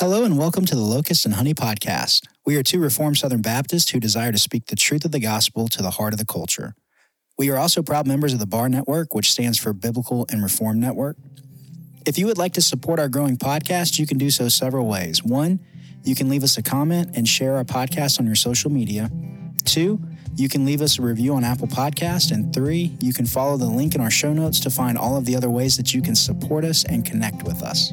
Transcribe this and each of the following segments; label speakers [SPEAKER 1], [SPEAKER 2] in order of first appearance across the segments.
[SPEAKER 1] Hello and welcome to the Locust and Honey podcast. We are two Reformed Southern Baptists who desire to speak the truth of the gospel to the heart of the culture. We are also proud members of the BAR Network, which stands for Biblical and Reformed Network. If you would like to support our growing podcast, you can do so several ways. One, you can leave us a comment and share our podcast on your social media. Two, you can leave us a review on Apple Podcast. And three, you can follow the link in our show notes to find all of the other ways that you can support us and connect with us.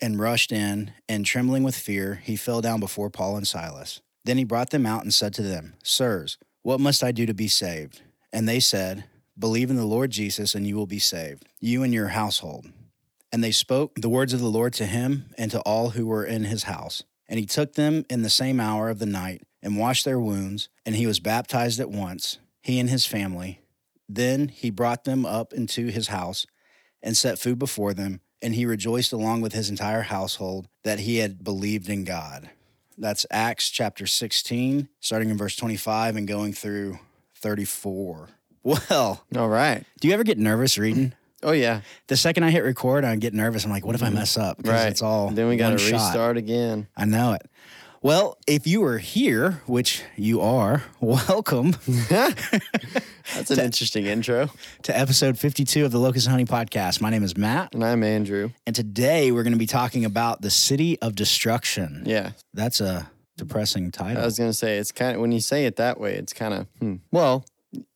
[SPEAKER 1] and rushed in, and trembling with fear, he fell down before Paul and Silas. Then he brought them out and said to them, Sirs, what must I do to be saved? And they said, Believe in the Lord Jesus, and you will be saved, you and your household. And they spoke the words of the Lord to him and to all who were in his house. And he took them in the same hour of the night and washed their wounds, and he was baptized at once, he and his family. Then he brought them up into his house and set food before them and he rejoiced along with his entire household that he had believed in God. That's Acts chapter 16, starting in verse 25 and going through 34. Well,
[SPEAKER 2] All right.
[SPEAKER 1] do you ever get nervous reading?
[SPEAKER 2] Oh yeah.
[SPEAKER 1] The second I hit record, I get nervous. I'm like, what if I mess up?
[SPEAKER 2] Right.
[SPEAKER 1] It's all
[SPEAKER 2] Then we got to restart again.
[SPEAKER 1] I know it. Well, if you are here, which you are, welcome
[SPEAKER 2] That's an interesting intro.
[SPEAKER 1] to episode 52 of the Locust and Honey podcast. My name is Matt,
[SPEAKER 2] And I'm Andrew.
[SPEAKER 1] and today we're going to be talking about the city of destruction.
[SPEAKER 2] Yeah.
[SPEAKER 1] That's a depressing title.
[SPEAKER 2] I was gonna say it's kind of when you say it that way, it's kind of hmm. well,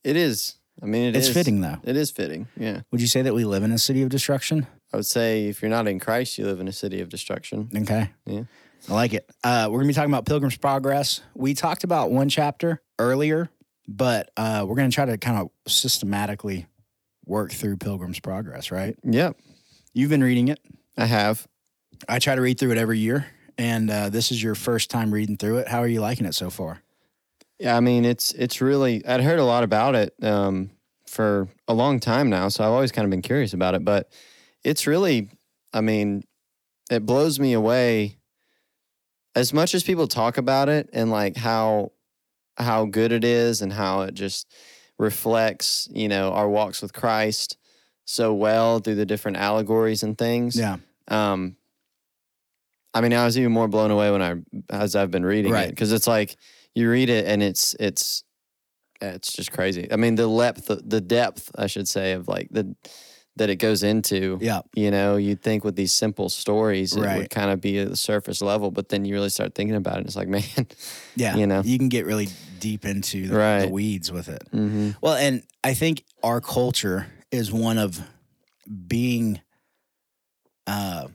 [SPEAKER 2] it is. I mean, it
[SPEAKER 1] it's
[SPEAKER 2] is-
[SPEAKER 1] fitting though.
[SPEAKER 2] It is fitting. Yeah.
[SPEAKER 1] Would you say that we live in a city of destruction?
[SPEAKER 2] I would say if you're not in Christ, you live in a city of destruction.
[SPEAKER 1] Okay.
[SPEAKER 2] Yeah.
[SPEAKER 1] I like it. Uh, we're going to be talking about Pilgrim's Progress. We talked about one chapter earlier, but uh, we're going to try to kind of systematically work through Pilgrim's Progress, right?
[SPEAKER 2] Yep.
[SPEAKER 1] You've been reading it.
[SPEAKER 2] I have.
[SPEAKER 1] I try to read through it every year, and uh, this is your first time reading through it. How are you liking it so far?
[SPEAKER 2] Yeah. I mean, it's it's really. I'd heard a lot about it um, for a long time now, so I've always kind of been curious about it. But it's really. I mean, it blows me away as much as people talk about it and like how how good it is and how it just reflects you know our walks with christ so well through the different allegories and things
[SPEAKER 1] Yeah.
[SPEAKER 2] um i mean i was even more blown away when i as i've been reading
[SPEAKER 1] Right.
[SPEAKER 2] it because it's like you read it and it's it's it's just crazy i mean the depth the depth i should say of like the that it goes into
[SPEAKER 1] Yeah.
[SPEAKER 2] you know, you'd think with these simple stories, it
[SPEAKER 1] Right.
[SPEAKER 2] would kind of be at the surface level, but then you really start thinking about it. And it's like, man,
[SPEAKER 1] Yeah.
[SPEAKER 2] You know.
[SPEAKER 1] you can get really deep into the, the weeds with it.
[SPEAKER 2] mm-hmm.
[SPEAKER 1] Well, and I think our culture is one of being uh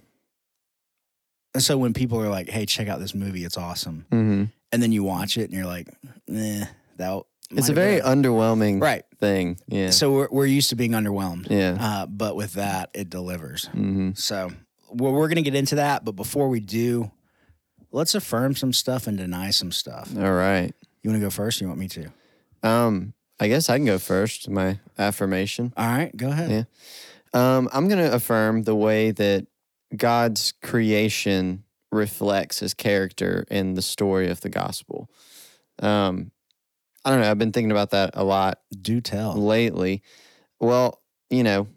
[SPEAKER 1] and so when people are like, "Hey, check out this movie, it's awesome."
[SPEAKER 2] Mm-hmm.
[SPEAKER 1] And then you watch it and you're like, "Eh, that
[SPEAKER 2] it's a very underwhelming
[SPEAKER 1] right."
[SPEAKER 2] thing. Yeah.
[SPEAKER 1] So we're we're used to being underwhelmed.
[SPEAKER 2] yeah.
[SPEAKER 1] Uh, but with that, it delivers.
[SPEAKER 2] mm-hmm.
[SPEAKER 1] So we're, we're going to get into that, but before we do, let's affirm some stuff and deny some stuff.
[SPEAKER 2] All right.
[SPEAKER 1] You want to go first? Or you want me to?
[SPEAKER 2] Um, I guess I can go first. My affirmation.
[SPEAKER 1] All right, go ahead.
[SPEAKER 2] Yeah. Um, I'm going to affirm the way that God's creation reflects his character in the story of the gospel. Um, I don't know. I've been thinking about that a lot
[SPEAKER 1] Do tell.
[SPEAKER 2] lately. Well, you know,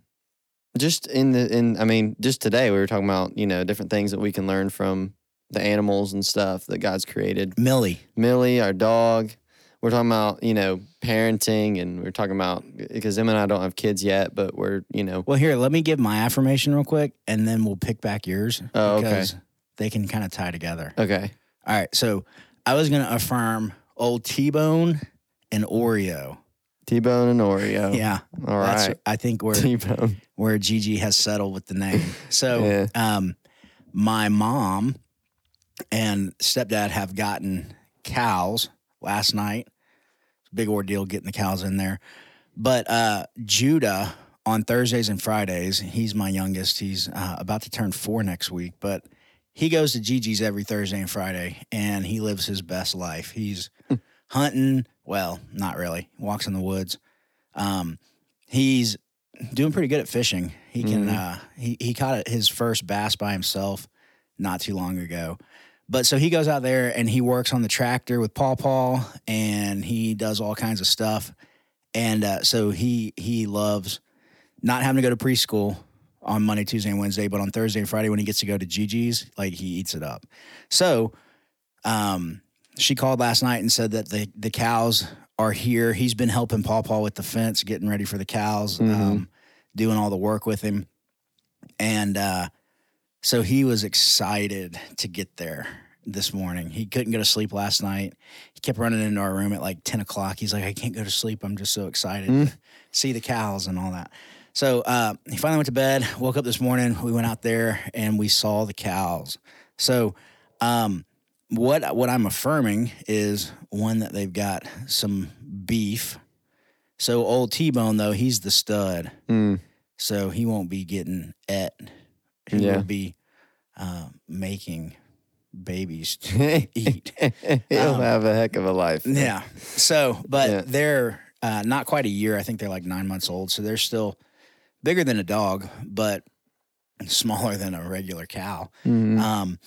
[SPEAKER 2] just in the in I mean, just today we were talking about, you know, different things that we can learn from the animals and stuff that God's created.
[SPEAKER 1] Millie.
[SPEAKER 2] Millie, our dog. We're talking about, you know, parenting and we're talking about because Emma and I don't have kids yet, but we're, you know,
[SPEAKER 1] Well, here, let me give my affirmation real quick, and then we'll pick back yours
[SPEAKER 2] Oh, okay.
[SPEAKER 1] because they can kind of tie together.
[SPEAKER 2] okay.
[SPEAKER 1] All right, so I was going to affirm old T Bone and Oreo
[SPEAKER 2] T-bone and Oreo.
[SPEAKER 1] Yeah,
[SPEAKER 2] All
[SPEAKER 1] that's. I think where
[SPEAKER 2] T-bone.
[SPEAKER 1] where Gigi has settled with the name. So,
[SPEAKER 2] Yeah.
[SPEAKER 1] um, my mom and stepdad have gotten cows last night. Big ordeal getting the cows in there. But uh, Judah on Thursdays and Fridays, he's my youngest. He's uh, about to turn four next week, but he goes to Gigi's every Thursday and Friday, and he lives his best life. He's hunting. Well, not really. Walks in the woods. Um, he's doing pretty good at fishing. He can.
[SPEAKER 2] Mhm.
[SPEAKER 1] Uh, he he caught his first bass by himself not too long ago. But so he goes out there and he works on the tractor with Paw Paw, and he does all kinds of stuff. And uh, so he he loves not having to go to preschool on Monday, Tuesday, and Wednesday, but on Thursday and Friday when he gets to go to Gigi's, like he eats it up. So, um, she called last night and said that the the cows are here. He's been helping Paw Paw with the fence, getting ready for the cows,
[SPEAKER 2] Mhm.
[SPEAKER 1] um, doing all the work with him, and uh, so he was excited to get there this morning. He couldn't go to sleep last night. He kept running into our room at like ten o'clock. He's like, "I can't go to sleep. I'm just so excited
[SPEAKER 2] Mm.
[SPEAKER 1] to see the cows and all that." So uh, he finally went to bed. Woke up this morning. We went out there and we saw the cows. So um, what what I'm affirming is one that they've got some beef. So old T Bone though he's the stud,
[SPEAKER 2] Mm.
[SPEAKER 1] so he won't be getting et. He
[SPEAKER 2] Yeah.
[SPEAKER 1] will be uh, making babies to eat.
[SPEAKER 2] He'll
[SPEAKER 1] Um,
[SPEAKER 2] have a heck of a life.
[SPEAKER 1] Yeah. So, but
[SPEAKER 2] Yeah.
[SPEAKER 1] they're uh, not quite a year. I think they're like nine months old. So they're still bigger than a dog, but smaller than a regular cow.
[SPEAKER 2] Mhm.
[SPEAKER 1] Um,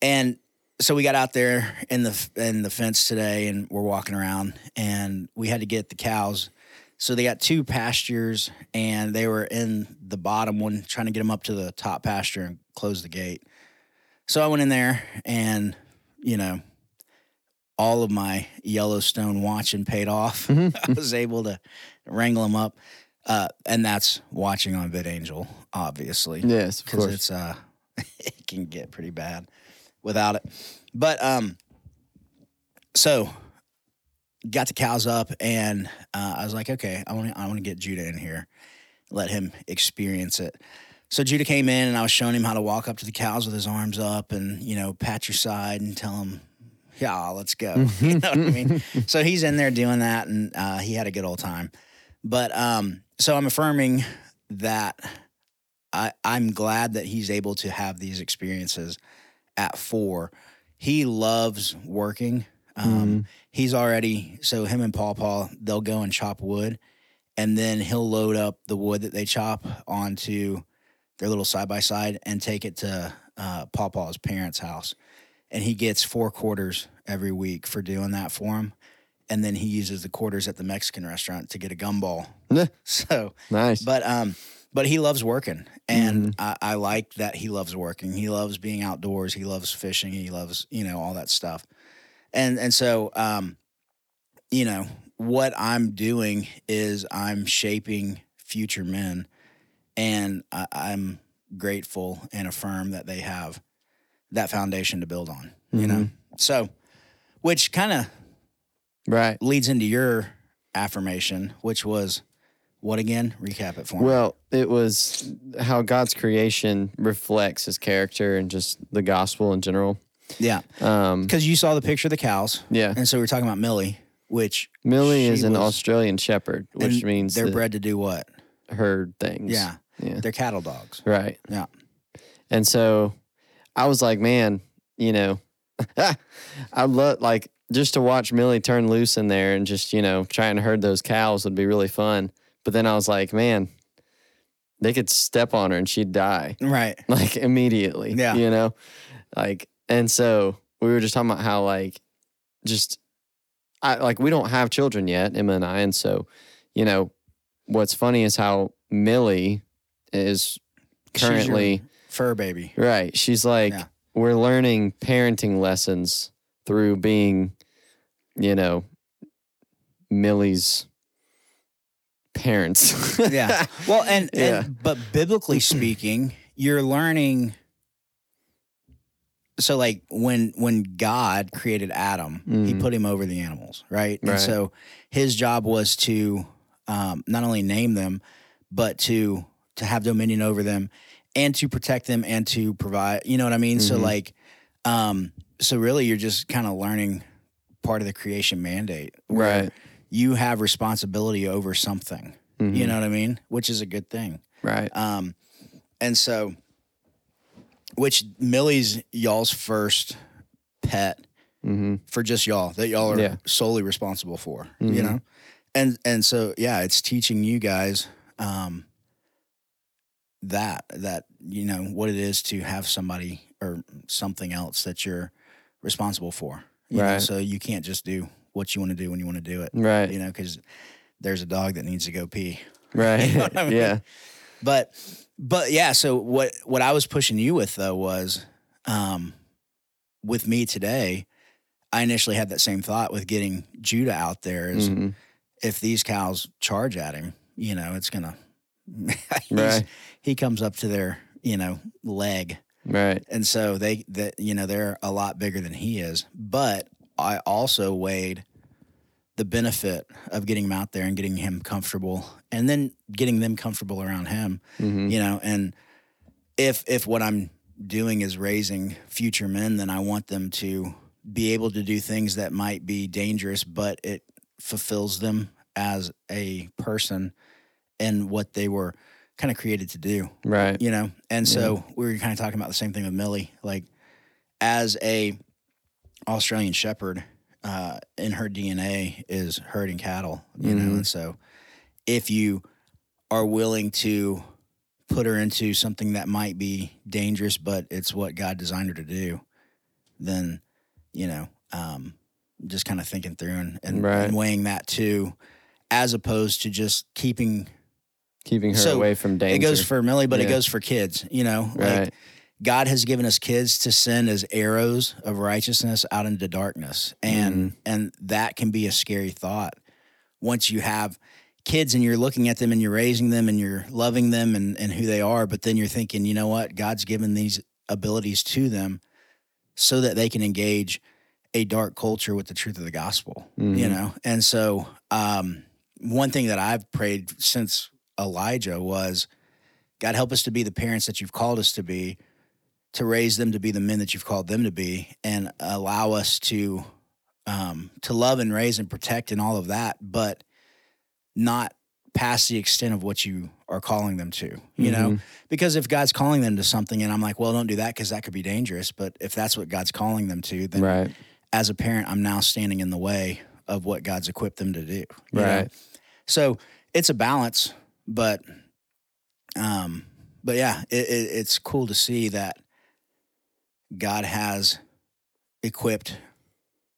[SPEAKER 1] and so we got out there in the in the fence today, and we're walking around, and we had to get the cows. So they got two pastures, and they were in the bottom one, trying to get them up to the top pasture and close the gate. So I went in there, and you know, all of my Yellowstone watching paid off.
[SPEAKER 2] Mhm.
[SPEAKER 1] I was able to wrangle them up, uh, and that's watching on VidAngel, obviously
[SPEAKER 2] yes, of
[SPEAKER 1] because
[SPEAKER 2] course.
[SPEAKER 1] it's uh it can get pretty bad without it. But um so got the cows up and uh, I was like, okay, I want to I want to get Judah in here, let him experience it. So Judah came in and I was showing him how to walk up to the cows with his arms up and you know pat your side and tell him, yeah, let's go. you know what I mean? So he's in there doing that and uh, he had a good old time. But um, so I'm affirming that I, I'm glad that he's able to have these experiences at four. He loves working. Um, He's already so him and Paw Paw they'll go and chop wood, and then he'll load up the wood that they chop onto their little side by side and take it to uh, Paw Paw's parents' house, and he gets four quarters every week for doing that for him, and then he uses the quarters at the Mexican restaurant to get a gumball. So
[SPEAKER 2] nice.
[SPEAKER 1] but um, but he loves working, and I, I like that he loves working. He loves being outdoors. He loves fishing. He loves you know all that stuff, and and so um, you know what I'm doing is I'm shaping future men, and I, I'm grateful and affirm that they have that foundation to build on. You know, so which kind of
[SPEAKER 2] right.
[SPEAKER 1] leads into your affirmation, which was what again? Recap it for me.
[SPEAKER 2] Well, it was how God's creation reflects his character and just the gospel in general.
[SPEAKER 1] yeah,
[SPEAKER 2] Um,
[SPEAKER 1] because you saw the picture of the cows,
[SPEAKER 2] yeah.
[SPEAKER 1] and so we are talking about Millie, which
[SPEAKER 2] Millie is an
[SPEAKER 1] was-
[SPEAKER 2] Australian shepherd, which means
[SPEAKER 1] they're bred to do what?
[SPEAKER 2] herd things.
[SPEAKER 1] Yeah,
[SPEAKER 2] Yeah.
[SPEAKER 1] they're cattle dogs.
[SPEAKER 2] Right.
[SPEAKER 1] Yeah.
[SPEAKER 2] And so I was like, man, you know, I love like just to watch Millie turn loose in there and just, you know, try and herd those cows would be really fun. But then I was like, man, they could step on her and she'd die
[SPEAKER 1] Right.
[SPEAKER 2] like immediately.
[SPEAKER 1] Yeah.
[SPEAKER 2] You know? Like, and so we were just talking about how like just I like we don't have children yet, Emma and I. And so, you know, what's funny is how Millie is currently
[SPEAKER 1] fur baby.
[SPEAKER 2] right. She's like
[SPEAKER 1] Yeah.
[SPEAKER 2] we're learning parenting lessons through being, you know, Millie's parents.
[SPEAKER 1] Yeah. Well, and,
[SPEAKER 2] Yeah.
[SPEAKER 1] and but biblically speaking, you're learning so like when when God created Adam, he
[SPEAKER 2] Mhm.
[SPEAKER 1] put him over the animals, right? And so his job was to um, not only name them, but to to have dominion over them and to protect them and to provide. You know what I mean? So
[SPEAKER 2] Mhm.
[SPEAKER 1] like, um, so really, you're just kind of learning part of the creation mandate,
[SPEAKER 2] Right.
[SPEAKER 1] You have responsibility over something. You
[SPEAKER 2] Mhm.
[SPEAKER 1] know what I mean? Which is a good thing.
[SPEAKER 2] Right.
[SPEAKER 1] Um, and so, which Millie's y'all's first pet
[SPEAKER 2] Mm-hmm.
[SPEAKER 1] for just y'all that y'all are
[SPEAKER 2] Yeah.
[SPEAKER 1] solely responsible for, you
[SPEAKER 2] Mhm.
[SPEAKER 1] know? And, and so, yeah, it's teaching you guys, um, that, that, you know, what it is to have somebody or something else that you're responsible for. You know?
[SPEAKER 2] Right.
[SPEAKER 1] So you can't just do what you want to do when you want to do it,
[SPEAKER 2] Right.
[SPEAKER 1] you know, cause there's a dog that needs to go pee.
[SPEAKER 2] Right.
[SPEAKER 1] You know I mean?
[SPEAKER 2] Yeah.
[SPEAKER 1] but but yeah so what what i was pushing you with though was um with me today i initially had that same thought with getting judah out there is
[SPEAKER 2] Mhm.
[SPEAKER 1] if these cows charge at him you know it's gonna
[SPEAKER 2] Right.
[SPEAKER 1] he comes up to their you know leg
[SPEAKER 2] Right.
[SPEAKER 1] and so they that you know they're a lot bigger than he is but i also weighed the benefit of getting him out there and getting him comfortable and then getting them comfortable around him
[SPEAKER 2] hmm
[SPEAKER 1] you know and if if what i'm doing is raising future men then i want them to be able to do things that might be dangerous but it fulfills them as a person and what they were kind of created to do
[SPEAKER 2] Right.
[SPEAKER 1] you know? And so we were kind of talking about the same thing with millie. Like as a australian shepherd uh, in her dna is herding cattle you know
[SPEAKER 2] Mhm.
[SPEAKER 1] and so if you are willing to put her into something that might be dangerous but it's what god designed her to do then you know um, just kind of thinking through and, and,
[SPEAKER 2] Right.
[SPEAKER 1] and weighing that too as opposed to just keeping
[SPEAKER 2] Keeping her
[SPEAKER 1] So,
[SPEAKER 2] away from danger.
[SPEAKER 1] it goes for Millie, but it goes for kids. You know,
[SPEAKER 2] right.
[SPEAKER 1] like God has given us kids to send as arrows of righteousness out into darkness, and
[SPEAKER 2] Mm-hmm.
[SPEAKER 1] and that can be a scary thought. Once you have kids and you're looking at them and you're raising them and you're loving them and and who they are, but then you're thinking, you know what, God's given these abilities to them so that they can engage a dark culture with the truth of the gospel you
[SPEAKER 2] Mhm.
[SPEAKER 1] know and so um one thing that i've prayed since elijah was god help us to be the parents that you've called us to be to raise them to be the men that you've called them to be and allow us to um to love and raise and protect and all of that but not past the extent of what you are calling them to you know
[SPEAKER 2] Mhm.
[SPEAKER 1] because if god's calling them to something and i'm like well don't do that because that could be dangerous but if that's what god's calling them to then
[SPEAKER 2] Right.
[SPEAKER 1] as a parent, I'm now standing in the way of what God's equipped them to do. you know?
[SPEAKER 2] Right.
[SPEAKER 1] So it's a balance, but, um, but yeah, it, it, it's cool to see that God has equipped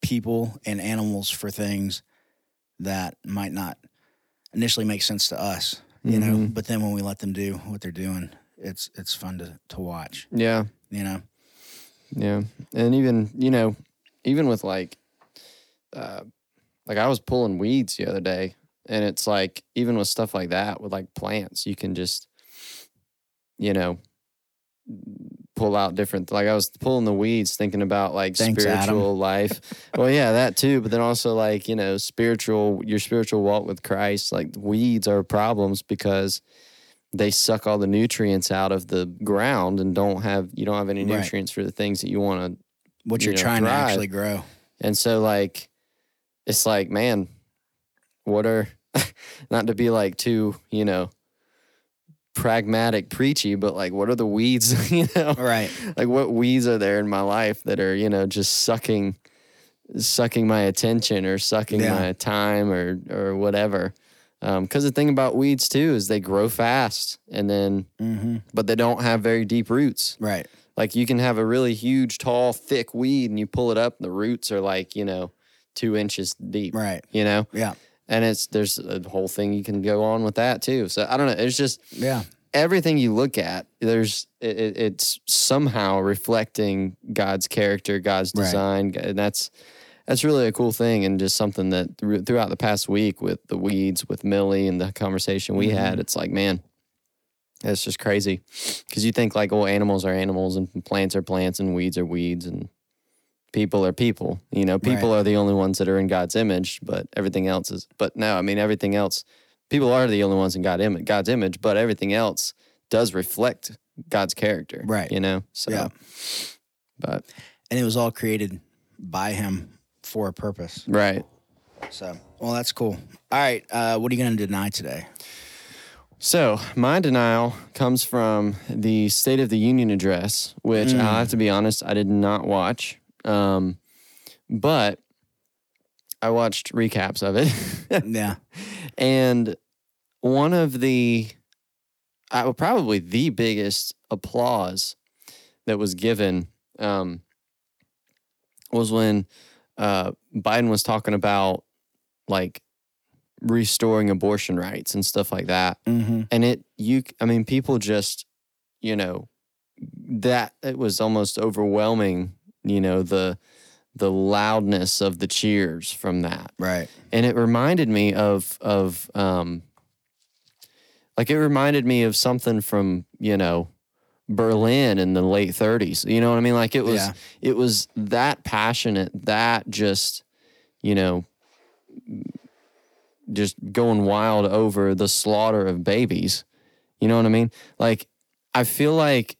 [SPEAKER 1] people and animals for things that might not initially make sense to us, you know.
[SPEAKER 2] Mhm.
[SPEAKER 1] But then when we let them do what they're doing, it's it's fun to to watch,
[SPEAKER 2] Yeah.
[SPEAKER 1] you know.
[SPEAKER 2] Yeah. And even, you know, even with like uh like I was pulling weeds the other day and it's like even with stuff like that with like plants, you can just you know pull out different like I was pulling the weeds thinking about like
[SPEAKER 1] Thanks, Adam.
[SPEAKER 2] spiritual life. well, yeah, that too, but then also like, you know, spiritual your spiritual walk with Christ, like weeds are problems because they suck all the nutrients out of the ground and don't have you don't have any
[SPEAKER 1] Right.
[SPEAKER 2] nutrients for the things that you want to
[SPEAKER 1] What
[SPEAKER 2] You
[SPEAKER 1] you're
[SPEAKER 2] know,
[SPEAKER 1] trying to actually grow.
[SPEAKER 2] and so like it's like man what are not to be like too you know pragmatic preachy but like what are the weeds you know
[SPEAKER 1] Right.
[SPEAKER 2] like what weeds are there in my life that are you know just sucking sucking my attention or sucking
[SPEAKER 1] Yeah.
[SPEAKER 2] my time or or whatever because the thing about weeds too is they grow fast and then
[SPEAKER 1] Mm-hmm.
[SPEAKER 2] but they don't have very deep roots
[SPEAKER 1] Right.
[SPEAKER 2] like you can have a really huge tall thick weed and you pull it up and the roots are like you know two inches deep
[SPEAKER 1] Right.
[SPEAKER 2] you know
[SPEAKER 1] Yeah.
[SPEAKER 2] And it's there's a whole thing you can go on with that too so i don't know it's just
[SPEAKER 1] Yeah.
[SPEAKER 2] everything you look at, there's it, it- it's somehow reflecting God's character, God's
[SPEAKER 1] Right.
[SPEAKER 2] design, and that's that's really a cool thing, and just something that thro- throughout the past week with the weeds, with Millie, and the conversation we
[SPEAKER 1] Mm-hmm.
[SPEAKER 2] had, it's like, man, It's just crazy because you think like, well, animals are animals and plants are plants and weeds are weeds and people are people. You know, people
[SPEAKER 1] Right.
[SPEAKER 2] are the only ones that are in God's image, but everything else is. But no, I mean, everything else, people are the only ones in God Im- God's image, but everything else does reflect God's character.
[SPEAKER 1] Right.
[SPEAKER 2] You know, so,
[SPEAKER 1] Yeah.
[SPEAKER 2] but
[SPEAKER 1] And it was all created by him for a purpose.
[SPEAKER 2] right.
[SPEAKER 1] So, well, that's cool. All right. Uh, what are you going to deny today?
[SPEAKER 2] So, my denial comes from the State of the Union address, which
[SPEAKER 1] Mm.
[SPEAKER 2] I have to be honest, I did not watch. Um, but I watched recaps of it.
[SPEAKER 1] yeah.
[SPEAKER 2] and one of the, I probably the biggest applause that was given um, was when uh, Biden was talking about like restoring abortion rights and stuff like that
[SPEAKER 1] Mm-hmm.
[SPEAKER 2] and it you i mean people just you know that it was almost overwhelming you know the the loudness of the cheers from that.
[SPEAKER 1] Right.
[SPEAKER 2] and it reminded me of of um like it reminded me of something from you know berlin in the late 30s you know what i mean? Like it was
[SPEAKER 1] Yeah.
[SPEAKER 2] it was that passionate that just you know just going wild over the slaughter of babies. You know what i mean? Like i feel like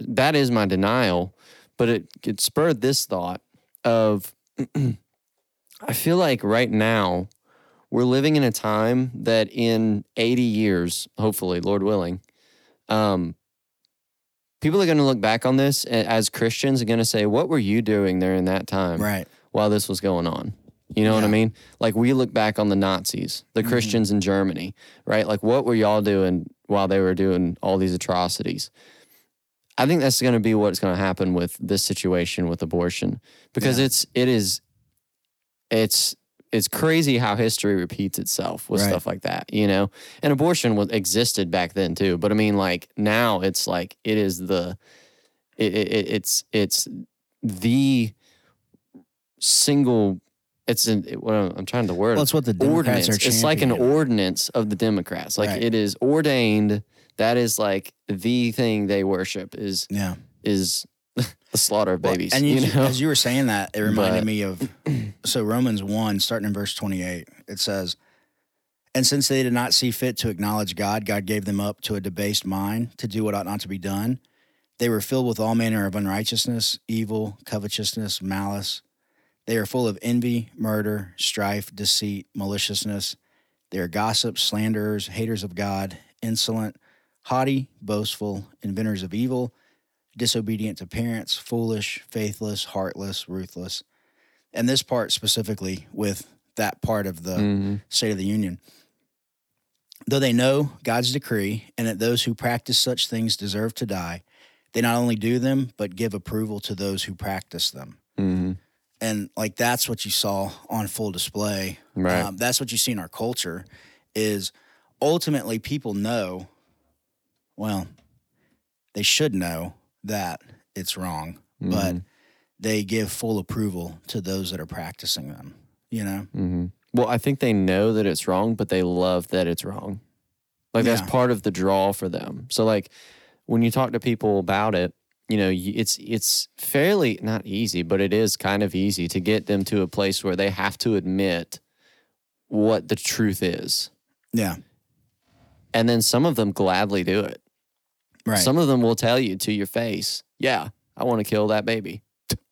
[SPEAKER 2] that is my denial but it, it spurred this thought of i feel like right now we're living in a time that in 80 years hopefully lord willing um, people are going to look back on this as christians and going to say what were you doing during that time
[SPEAKER 1] Right.
[SPEAKER 2] while this was going on. You know what I mean? Like we look back on the Nazis, the
[SPEAKER 1] Mhm.
[SPEAKER 2] Christians in Germany, right? Like what were y'all doing while they were doing all these atrocities? I think that's going to be what's going to happen with this situation with abortion because
[SPEAKER 1] Yeah.
[SPEAKER 2] it's it is it's it's crazy how history repeats itself with
[SPEAKER 1] Right.
[SPEAKER 2] stuff like that, you know. And abortion was existed back then too, but I mean, like now it's like it is the it, it, it- it's it's the single. It's an what I'm I'm trying to word
[SPEAKER 1] Well, it's what the Democrats
[SPEAKER 2] ordinance.
[SPEAKER 1] are
[SPEAKER 2] It's like an ordinance of the Democrats. Like
[SPEAKER 1] Right.
[SPEAKER 2] it is ordained. That is like the thing they worship is
[SPEAKER 1] Yeah.
[SPEAKER 2] is the slaughter of
[SPEAKER 1] Well,
[SPEAKER 2] babies.
[SPEAKER 1] and you,
[SPEAKER 2] you know?
[SPEAKER 1] as you were saying that, it reminded
[SPEAKER 2] But-
[SPEAKER 1] me of so Romans 1, starting in verse 28, it says, And since they did not see fit to acknowledge God, God gave them up to a debased mind to do what ought not to be done. They were filled with all manner of unrighteousness, evil, covetousness, malice. They are full of envy, murder, strife, deceit, maliciousness. They are gossips, slanderers, haters of God, insolent, haughty, boastful, inventors of evil disobedient to parents, foolish, faithless, heartless, ruthless. And this part specifically with that part of the
[SPEAKER 2] Mhm.
[SPEAKER 1] State of the Union. Though they know God's decree and that those who practice such things deserve to die, they not only do them, but give approval to those who practice them.
[SPEAKER 2] Mhm.
[SPEAKER 1] And like that's what you saw on full display.
[SPEAKER 2] Right.
[SPEAKER 1] Um, that's what you see in our culture is ultimately people know, well, they should know that it's wrong, but
[SPEAKER 2] Mhm.
[SPEAKER 1] they give full approval to those that are practicing them, you know?
[SPEAKER 2] Mhm. Well, I think they know that it's wrong, but they love that it's wrong. Like
[SPEAKER 1] Yeah.
[SPEAKER 2] that's part of the draw for them. So like when you talk to people about it, you know, it's it's fairly not easy, but it is kind of easy to get them to a place where they have to admit what the truth is.
[SPEAKER 1] Yeah.
[SPEAKER 2] And then some of them gladly do it.
[SPEAKER 1] Right.
[SPEAKER 2] Some of them will tell you to your face, "Yeah, I want to kill that baby."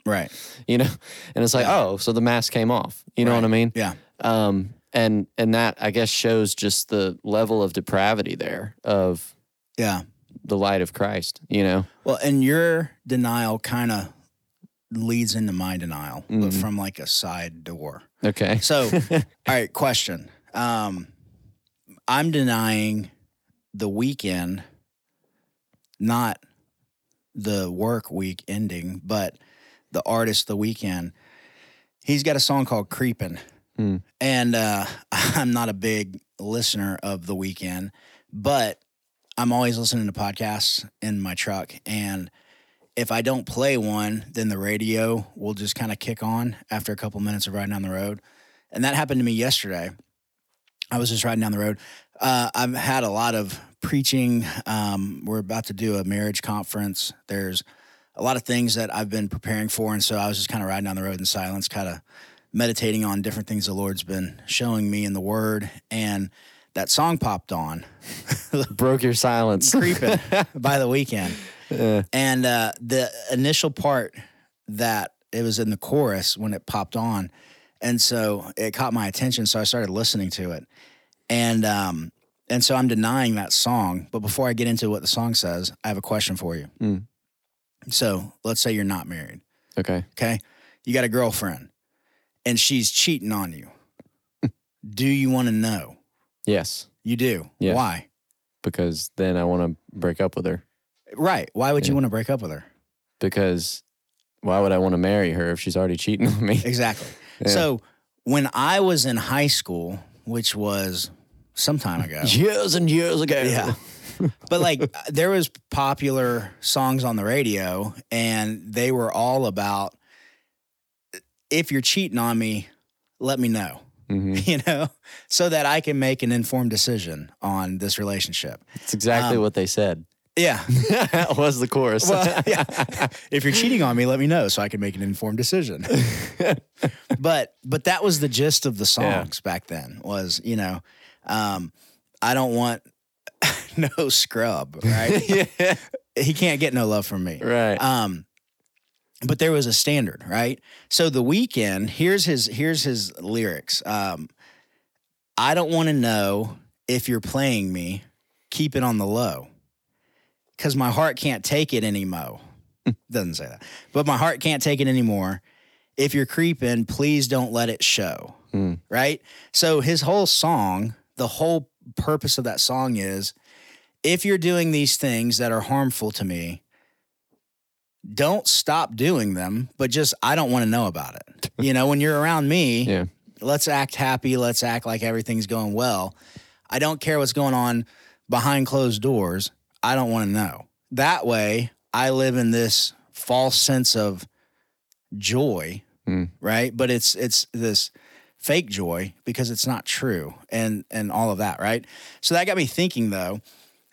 [SPEAKER 1] right.
[SPEAKER 2] You know? And it's like,
[SPEAKER 1] Yeah.
[SPEAKER 2] "Oh, so the mask came off." You know
[SPEAKER 1] Right.
[SPEAKER 2] what I mean?
[SPEAKER 1] Yeah.
[SPEAKER 2] um, and and that I guess shows just the level of depravity there of
[SPEAKER 1] Yeah.
[SPEAKER 2] the light of Christ. You know,
[SPEAKER 1] Well, and your denial kind of leads into my denial, but
[SPEAKER 2] Mhm.
[SPEAKER 1] from like a side door.
[SPEAKER 2] okay,
[SPEAKER 1] So, all right, question. Um, I'm denying the weekend, not the work week ending, but the artist the Weeknd. He's got a song called Creepin'.
[SPEAKER 2] Hmm.
[SPEAKER 1] And uh, I'm not a big listener of the Weeknd, but I'm always listening to podcasts in my truck. And if I don't play one, then the radio will just kind of kick on after a couple minutes of riding down the road. And that happened to me yesterday. I was just riding down the road. Uh, I've had a lot of preaching. Um, we're about to do a marriage conference. There's a lot of things that I've been preparing for, and so I was just kind of riding down the road in silence, kind of meditating on different things the Lord's been showing me in the Word, and that song popped on,
[SPEAKER 2] Broke your silence.
[SPEAKER 1] "Creeping" by the Weeknd.
[SPEAKER 2] Yeah.
[SPEAKER 1] And uh, the initial part that it was in the chorus when it popped on, and so it caught my attention. So I started listening to it, and um, and so I'm denying that song. But before I get into what the song says, I have a question for you.
[SPEAKER 2] Mm.
[SPEAKER 1] So let's say you're not married.
[SPEAKER 2] Okay.
[SPEAKER 1] Okay, you got a girlfriend, and she's cheating on you. do you want to know?
[SPEAKER 2] Yes.
[SPEAKER 1] You do.
[SPEAKER 2] Yeah.
[SPEAKER 1] Why?
[SPEAKER 2] Because then I want to break up with her.
[SPEAKER 1] Right. Why would you want to break up with her?
[SPEAKER 2] Because why would I want to marry her if she's already cheating on me?
[SPEAKER 1] Exactly.
[SPEAKER 2] Yeah.
[SPEAKER 1] So when I was in high school, which was some time ago,
[SPEAKER 2] years and years ago.
[SPEAKER 1] yeah. But like there was popular songs on the radio and they were all about if you're cheating on me, let me know,
[SPEAKER 2] hmm
[SPEAKER 1] you know, so that I can make an informed decision on this relationship.
[SPEAKER 2] It's exactly
[SPEAKER 1] Um,
[SPEAKER 2] what they said.
[SPEAKER 1] Yeah.
[SPEAKER 2] that was the chorus.
[SPEAKER 1] Well, yeah. If you're cheating on me, let me know so I can make an informed decision. but but that was the gist of the
[SPEAKER 2] Yeah.
[SPEAKER 1] songs back then was, you know, um, I don't want no scrub, right?
[SPEAKER 2] yeah.
[SPEAKER 1] he can't get no love from me.
[SPEAKER 2] Right.
[SPEAKER 1] Um, but there was a standard, right? So the Weeknd, here's his here's his lyrics. Um, I don't want to know if you're playing me, keep it on the low. Cause my heart can't take it anymore. Doesn't say that. But my heart can't take it anymore. If you're creeping, please don't let it show.
[SPEAKER 2] Hmm.
[SPEAKER 1] Right? So his whole song, the whole purpose of that song is if you're doing these things that are harmful to me, don't stop doing them, but just I don't want to know about it. You know, when you're around me,
[SPEAKER 2] Yeah.
[SPEAKER 1] let's act happy, let's act like everything's going well. I don't care what's going on behind closed doors. I don't want to know. That way, I live in this false sense of joy,
[SPEAKER 2] Mm.
[SPEAKER 1] right? But it's it's this fake joy because it's not true and and all of that, right? So that got me thinking though,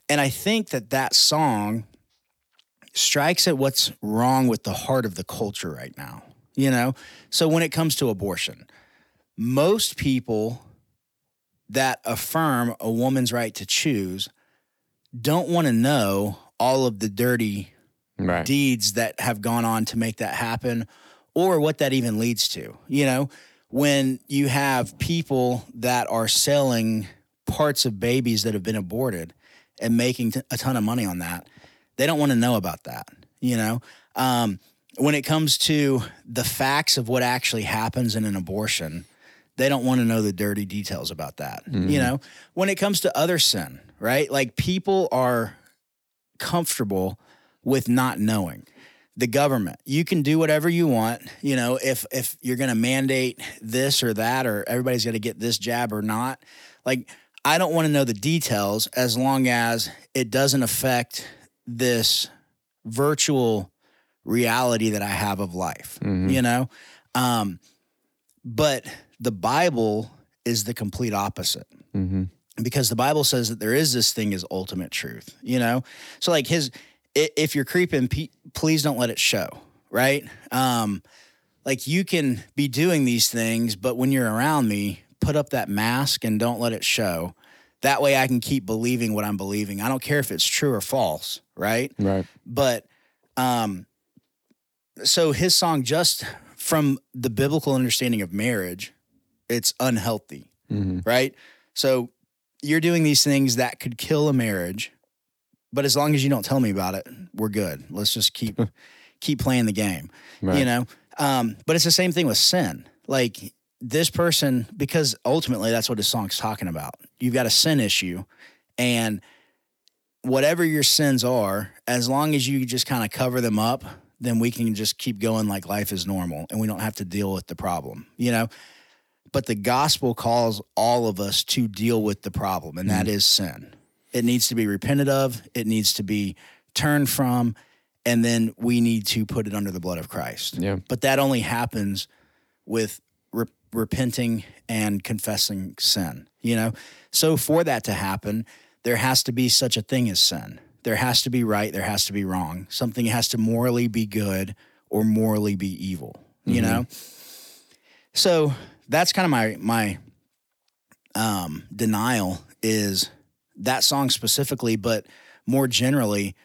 [SPEAKER 1] and I think that that song strikes at what's wrong with the heart of the culture right now. You know, so when it comes to abortion, most people that affirm a woman's right to choose don't want to know all of the dirty
[SPEAKER 2] Right.
[SPEAKER 1] deeds that have gone on to make that happen or what that even leads to. You know, when you have people that are selling parts of babies that have been aborted and making t- a ton of money on that, they don't want to know about that. You know, um, when it comes to the facts of what actually happens in an abortion, they don't want to know the dirty details about that. You know, when it comes to other sin, right? Like people are comfortable with not knowing. The government, you can do whatever you want. You know, if if you're going to mandate this or that, or everybody's going to get this jab or not, like I don't want to know the details as long as it doesn't affect this virtual reality that I have of life.
[SPEAKER 2] Mhm.
[SPEAKER 1] You know, um, but the Bible is the complete opposite
[SPEAKER 2] hmm
[SPEAKER 1] because the Bible says that there is this thing as ultimate truth, you know? So like his if you're creeping please don't let it show, right? Um like you can be doing these things but when you're around me, put up that mask and don't let it show. That way I can keep believing what I'm believing. I don't care if it's true or false, right?
[SPEAKER 2] Right.
[SPEAKER 1] But um so his song just from the biblical understanding of marriage, it's unhealthy
[SPEAKER 2] hmm
[SPEAKER 1] right? So you're doing these things that could kill a marriage, but as long as you don't tell me about it, we're good. Let's just keep keep playing the game,
[SPEAKER 2] Right.
[SPEAKER 1] you know. Um, but it's the same thing with sin. Like this person, because ultimately that's what his song's talking about. You've got a sin issue, and whatever your sins are, as long as you just kind of cover them up, then we can just keep going like life is normal, and we don't have to deal with the problem, you know but the gospel calls all of us to deal with the problem, and that is sin. It needs to be repented of, it needs to be turned from, and then we need to put it under the blood of Christ.
[SPEAKER 2] Yeah.
[SPEAKER 1] But that only happens with re- repenting and confessing sin, you know? So for that to happen, there has to be such a thing as sin. There has to be right, there has to be wrong. Something has to morally be good or morally be evil, you
[SPEAKER 2] Mhm.
[SPEAKER 1] know? So that's kind of my my um denial is that song specifically, but more generally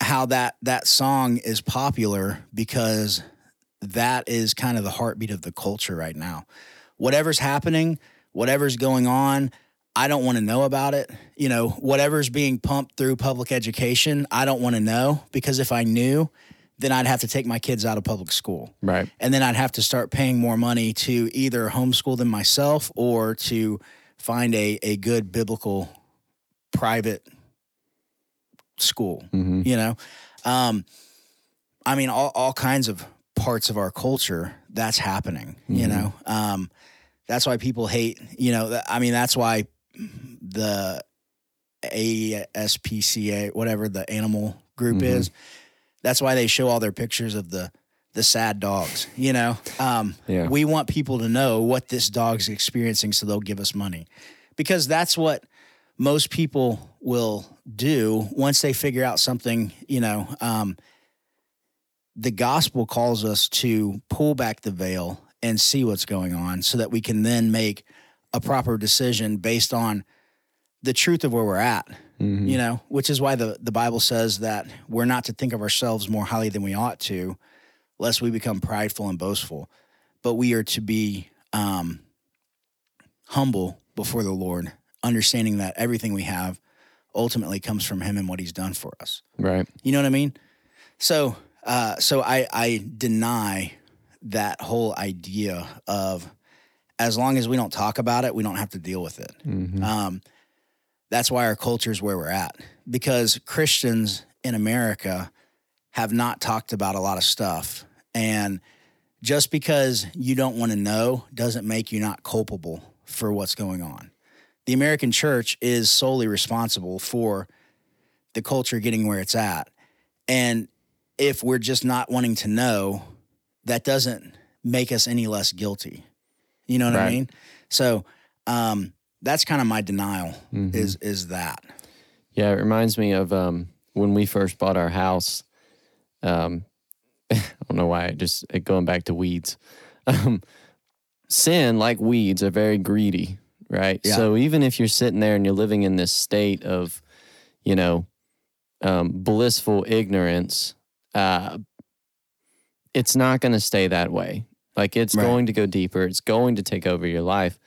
[SPEAKER 1] how that that song is popular because that is kind of the heartbeat of the culture right now. Whatever's happening, whatever's going on, I don't want to know about it. You know, whatever's being pumped through public education, I don't want to know because if I knew, then I'd have to take my kids out of public school.
[SPEAKER 2] Right.
[SPEAKER 1] And then I'd have to start paying more money to either homeschool them myself or to find a, a good biblical private school
[SPEAKER 2] hmm
[SPEAKER 1] you know um i mean all, all kinds of parts of our culture that's happening you
[SPEAKER 2] Mhm.
[SPEAKER 1] know um that's why people hate you know i mean that's why the aspca whatever the animal group
[SPEAKER 2] Mhm.
[SPEAKER 1] is that's why they show all their pictures of the the sad dogs you know um
[SPEAKER 2] Yeah.
[SPEAKER 1] we want people to know what this dog's experiencing so they'll give us money because that's what most people will do once they figure out something you know um, the gospel calls us to pull back the veil and see what's going on so that we can then make a proper decision based on the truth of where we're at
[SPEAKER 2] Mhm.
[SPEAKER 1] you know which is why the, the bible says that we're not to think of ourselves more highly than we ought to lest we become prideful and boastful but we are to be um, humble before the lord understanding that everything we have ultimately comes from him and what he's done for us
[SPEAKER 2] Right.
[SPEAKER 1] you know what i mean so uh, so i i deny that whole idea of as long as we don't talk about it we don't have to deal with it
[SPEAKER 2] hmm
[SPEAKER 1] um, that's why our culture is where we're at because Christians in America have not talked about a lot of stuff. And just because you don't want to know doesn't make you not culpable for what's going on. The American church is solely responsible for the culture getting where it's at. And if we're just not wanting to know, that doesn't make us any less guilty. You know what I mean? So, um, that's kind of my denial
[SPEAKER 2] Mhm.
[SPEAKER 1] is is that.
[SPEAKER 2] Yeah, it reminds me of um, when we first bought our house. Um, I don't know why, just going back to weeds. Um, sin, like weeds, are very greedy, right?
[SPEAKER 1] Yeah.
[SPEAKER 2] So even if you're sitting there and you're living in this state of, you know, um, blissful ignorance, uh, it's not going to stay that way. Like it's
[SPEAKER 1] Right.
[SPEAKER 2] going to go deeper. It's going to take over your life.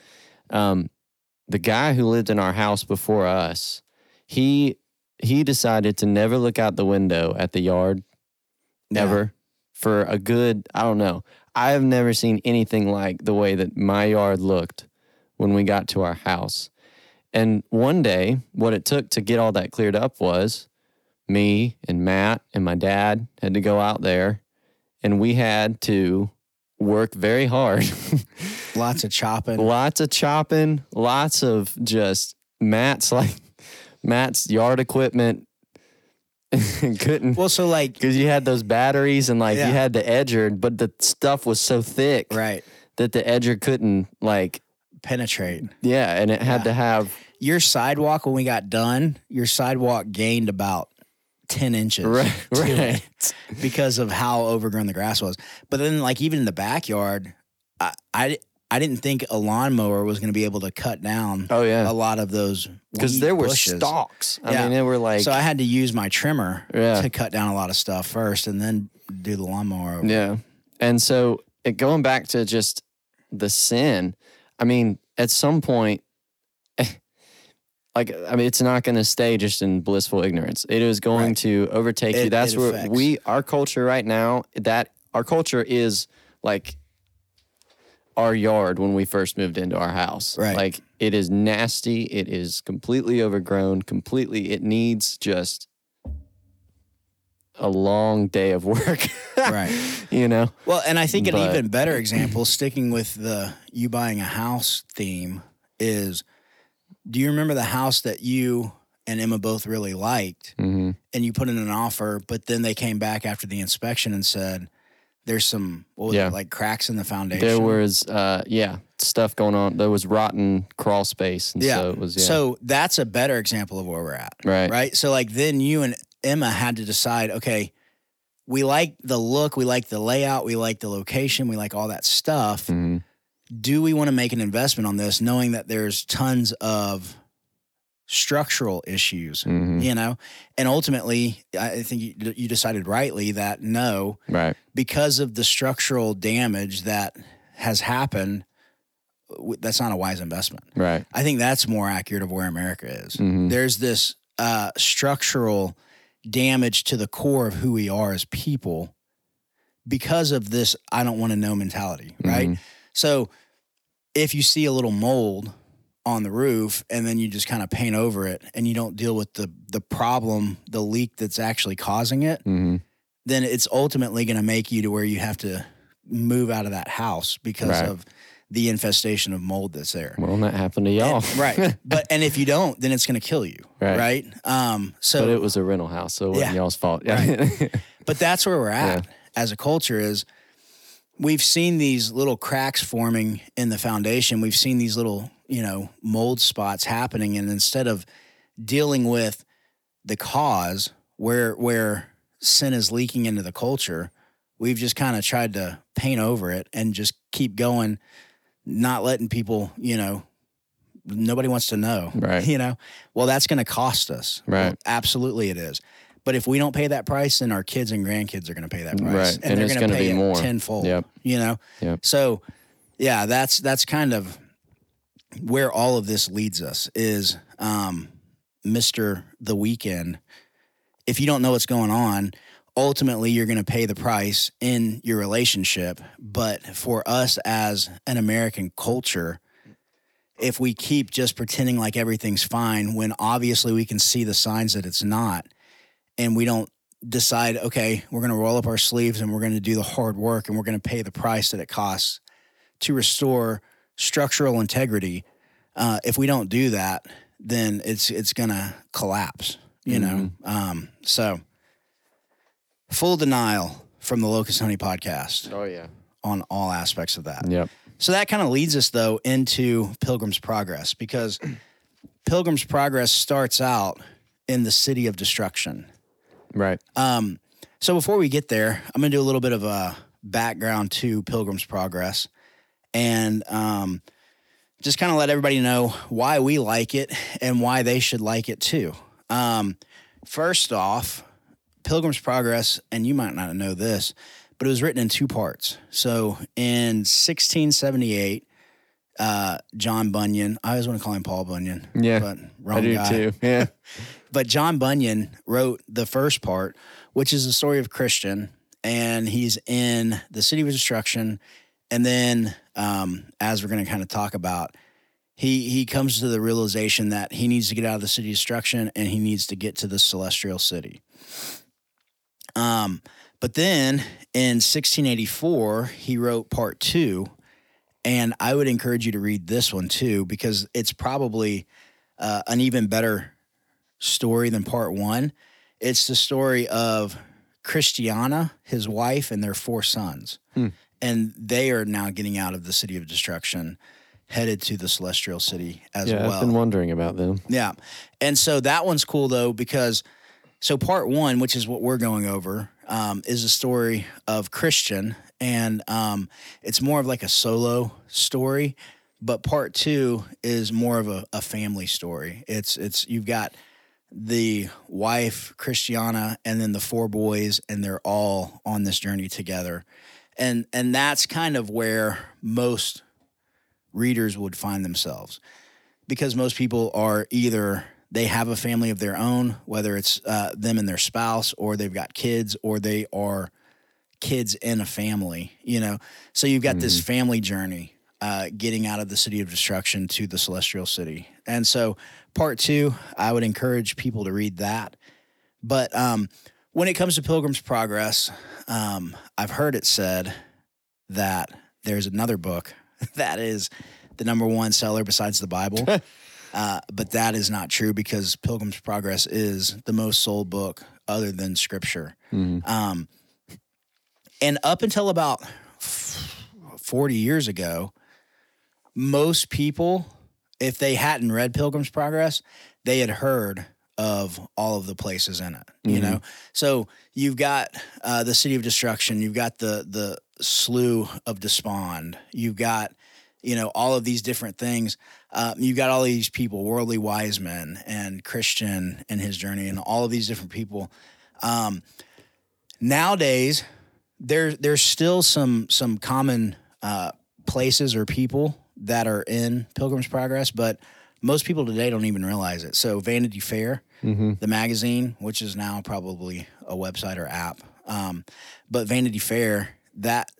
[SPEAKER 2] Um, the guy who lived in our house before us, he he decided to never look out the window at the yard
[SPEAKER 1] Yeah.
[SPEAKER 2] ever for a good I don't know. I have never seen anything like the way that my yard looked when we got to our house. And one day, what it took to get all that cleared up was me and Matt and my dad had to go out there and we had to work very hard.
[SPEAKER 1] Lots of chopping.
[SPEAKER 2] lots of chopping, lots of just Matt's like Matt's yard equipment couldn't
[SPEAKER 1] Well, so like
[SPEAKER 2] because you had those batteries and like
[SPEAKER 1] Yeah.
[SPEAKER 2] you had the edger, but the stuff was so thick
[SPEAKER 1] right,
[SPEAKER 2] that the edger couldn't like
[SPEAKER 1] penetrate.
[SPEAKER 2] yeah, and it had
[SPEAKER 1] Yeah.
[SPEAKER 2] to have
[SPEAKER 1] Your sidewalk when we got done, your sidewalk gained about 10 inches
[SPEAKER 2] right right
[SPEAKER 1] because of how overgrown the grass was. But then like even in the backyard, I I, I didn't think a lawnmower was going to be able to cut down
[SPEAKER 2] oh yeah
[SPEAKER 1] a lot of those
[SPEAKER 2] because there were
[SPEAKER 1] bushes.
[SPEAKER 2] stalks. I
[SPEAKER 1] Yeah.
[SPEAKER 2] mean, they were like
[SPEAKER 1] so I had to use my trimmer
[SPEAKER 2] Yeah.
[SPEAKER 1] to cut down a lot of stuff first and then do the lawnmower. over.
[SPEAKER 2] Yeah. And so it, going back to just the sin, I mean, at some point, like, I mean, it's not going to stay just in blissful ignorance. It is going
[SPEAKER 1] Right.
[SPEAKER 2] to overtake you. That's where
[SPEAKER 1] affects.
[SPEAKER 2] we, our culture right now, that our culture is like our yard when we first moved into our house.
[SPEAKER 1] Right.
[SPEAKER 2] Like, it is nasty. It is completely overgrown, completely, it needs just a long day of work.
[SPEAKER 1] Right.
[SPEAKER 2] You know?
[SPEAKER 1] Well, and I think an
[SPEAKER 2] But-
[SPEAKER 1] even better example, sticking with the you buying a house theme, is do you remember the house that you and Emma both really liked
[SPEAKER 2] hmm
[SPEAKER 1] and you put in an offer, but then they came back after the inspection and said, there's some what was
[SPEAKER 2] Yeah.
[SPEAKER 1] it, like cracks in the foundation.
[SPEAKER 2] There was, uh, yeah, stuff going on. There was rotten crawl space, and
[SPEAKER 1] Yeah.
[SPEAKER 2] so it was. Yeah,
[SPEAKER 1] So that's a better example of where we're at.
[SPEAKER 2] right,
[SPEAKER 1] right? So like then you and Emma had to decide, okay, we like the look, we like the layout, we like the location, we like all that stuff.
[SPEAKER 2] Mhm.
[SPEAKER 1] Do we want to make an investment on this knowing that there's tons of structural issues,
[SPEAKER 2] Mhm.
[SPEAKER 1] you know? And ultimately, I think you, you decided rightly that no,
[SPEAKER 2] right,
[SPEAKER 1] because of the structural damage that has happened, that's not a wise investment.
[SPEAKER 2] right.
[SPEAKER 1] I think that's more accurate of where America is
[SPEAKER 2] Mhm.
[SPEAKER 1] there's this uh, structural damage to the core of who we are as people because of this I don't want to know mentality, right?
[SPEAKER 2] Mhm.
[SPEAKER 1] So if you see a little mold on the roof and then you just kind of paint over it and you don't deal with the the problem, the leak that's actually causing it,
[SPEAKER 2] Mhm.
[SPEAKER 1] then it's ultimately going to make you to where you have to move out of that house because
[SPEAKER 2] Right.
[SPEAKER 1] of the infestation of mold that's there.
[SPEAKER 2] Well, that happened to y'all,
[SPEAKER 1] And- right. But and if you don't, then it's going to kill you.
[SPEAKER 2] Right.
[SPEAKER 1] Right. Um. So,
[SPEAKER 2] but it was a rental house, so it wasn't
[SPEAKER 1] Yeah.
[SPEAKER 2] y'all's fault.
[SPEAKER 1] but that's where we're at as a culture. Is we've seen these little cracks forming in the foundation. We've seen these little you know mold spots happening, and instead of dealing with the cause where where sin is leaking into the culture, we've just kind of tried to paint over it and just keep going, not letting people you know. Nobody wants to know,
[SPEAKER 2] Right.
[SPEAKER 1] You know, well, that's going to cost us,
[SPEAKER 2] Right.
[SPEAKER 1] Well, absolutely, it is. But if we don't pay that price, then our kids and grandkids are going to pay that price,
[SPEAKER 2] Right. And
[SPEAKER 1] they're gonna
[SPEAKER 2] gonna
[SPEAKER 1] pay
[SPEAKER 2] be
[SPEAKER 1] it
[SPEAKER 2] more.
[SPEAKER 1] tenfold.
[SPEAKER 2] Yep.
[SPEAKER 1] You know.
[SPEAKER 2] Yep.
[SPEAKER 1] So, yeah, that's that's kind of where all of this leads us is um, Mister the Weeknd. If you don't know what's going on, ultimately you're going to pay the price in your relationship. But for us as an American culture, if we keep just pretending like everything's fine when obviously we can see the signs that it's not, and we don't decide, okay, we're going to roll up our sleeves and we're going to do the hard work and we're going to pay the price that it costs to restore structural integrity. Uh, if we don't do that, then it's it's going to collapse. You know, um, so full denial from the Locust Honey podcast
[SPEAKER 2] oh yeah.
[SPEAKER 1] on all aspects of that.
[SPEAKER 2] Yep.
[SPEAKER 1] So that kind of leads us though into Pilgrim's Progress because Pilgrim's Progress starts out in the city of destruction.
[SPEAKER 2] Right.
[SPEAKER 1] Um, so before we get there, I'm going to do a little bit of a background to Pilgrim's Progress and um, just kind of let everybody know why we like it and why they should like it too. Um, first off, Pilgrim's Progress, and you might not know this, but it was written in two parts. So in 1678, uh, John Bunyan, I always want to call him Paul Bunyan,
[SPEAKER 2] Yeah.
[SPEAKER 1] but wrong
[SPEAKER 2] I do
[SPEAKER 1] guy.
[SPEAKER 2] too. Yeah.
[SPEAKER 1] But John Bunyan wrote the first part, which is the story of Christian, and he's in the city of destruction. And then, um, as we're going to kind of talk about, he he comes to the realization that he needs to get out of the city of destruction and he needs to get to the celestial city. Um, but then in 1684, he wrote part two, and I would encourage you to read this one too because it's probably uh, an even better story than part one. It's the story of Christiana, his wife, and their four sons.
[SPEAKER 2] Hmm.
[SPEAKER 1] And they are now getting out of the city of destruction, headed to the celestial city as
[SPEAKER 2] yeah.
[SPEAKER 1] well.
[SPEAKER 2] I've been wondering about them.
[SPEAKER 1] Yeah. And so that one's cool though, because so part one, which is what we're going over, um, is a story of Christian. And um, it's more of like a solo story. But part two is more of a, a family story. It's it's you've got the wife, Christiana, and then the four boys, and they're all on this journey together. And and that's kind of where most readers would find themselves because most people are either they have a family of their own, whether it's uh, them and their spouse, or they've got kids, or they are kids in a family, you know. So you've got this family journey uh, getting out of the city of destruction to the celestial city. And so, part two, I would encourage people to read that. But um, when it comes to Pilgrim's Progress, um, I've heard it said that there's another book that is the number one seller besides the Bible. uh, but that is not true because Pilgrim's Progress is the most sold book other than Scripture.
[SPEAKER 2] Mhm.
[SPEAKER 1] Um, And up until about 40 years ago, most people, if they hadn't read Pilgrim's Progress, they had heard of all of the places in it. You
[SPEAKER 2] Mhm.
[SPEAKER 1] know, so you've got uh, the City of Destruction, you've got the the Slough of Despond, you've got you know all of these different things. Uh, you've got all these people, worldly wise men, and Christian and his journey, and all of these different people. Um, nowadays, there there's still some some common uh, places or people that are in Pilgrim's Progress, but most people today don't even realize it. So Vanity Fair,
[SPEAKER 2] Mm-hmm.
[SPEAKER 1] the magazine, which is now probably a website or app, um, but Vanity Fair that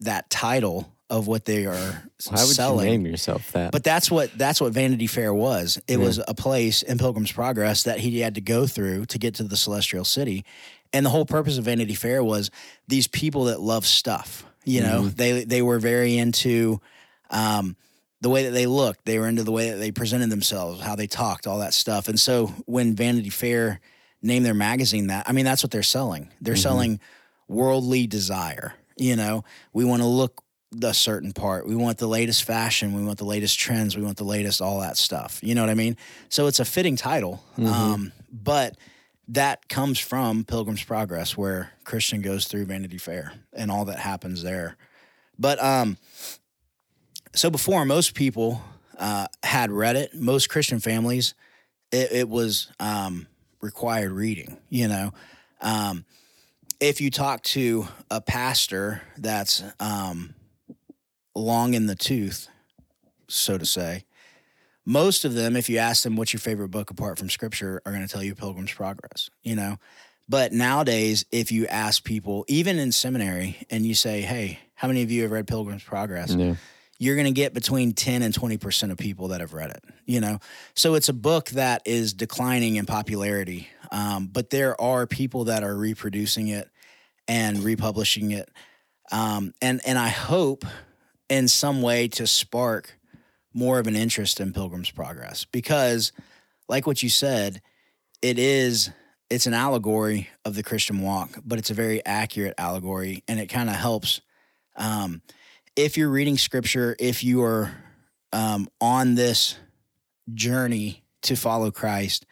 [SPEAKER 1] that title of what they are
[SPEAKER 2] Why would
[SPEAKER 1] selling.
[SPEAKER 2] you name yourself that?
[SPEAKER 1] But that's what that's what Vanity Fair was. It
[SPEAKER 2] Yeah.
[SPEAKER 1] was a place in Pilgrim's Progress that he had to go through to get to the celestial city. And the whole purpose of Vanity Fair was these people that love stuff. You know, they they were very into um, the way that they looked. They were into the way that they presented themselves, how they talked, all that stuff. And so when Vanity Fair named their magazine that, I mean, that's what they're selling. They're
[SPEAKER 2] Mhm.
[SPEAKER 1] selling worldly desire. You know, we want to look a certain part. We want the latest fashion. We want the latest trends. We want the latest all that stuff. You know what I mean? So it's a fitting title.
[SPEAKER 2] Mhm.
[SPEAKER 1] Um, but that comes from Pilgrim's Progress, where Christian goes through Vanity Fair and all that happens there. But um, so before most people uh, had read it, most Christian families, it, it was um, required reading. You know, um, if you talk to a pastor that's um, long in the tooth, so to say, most of them, if you ask them what's your favorite book apart from Scripture, are going to tell you Pilgrim's Progress. You know, but nowadays, if you ask people, even in seminary, and you say, "Hey, how many of you have read Pilgrim's Progress?"
[SPEAKER 2] yeah.
[SPEAKER 1] you're going to get between 10 and 20% of people that have read it you know so it's a book that is declining in popularity um, but there are people that are reproducing it and republishing it um, and and i hope in some way to spark more of an interest in pilgrim's progress because like what you said it is it's an allegory of the christian walk but it's a very accurate allegory and it kind of helps um, if you're reading scripture, if you are um, on this journey to follow Christ,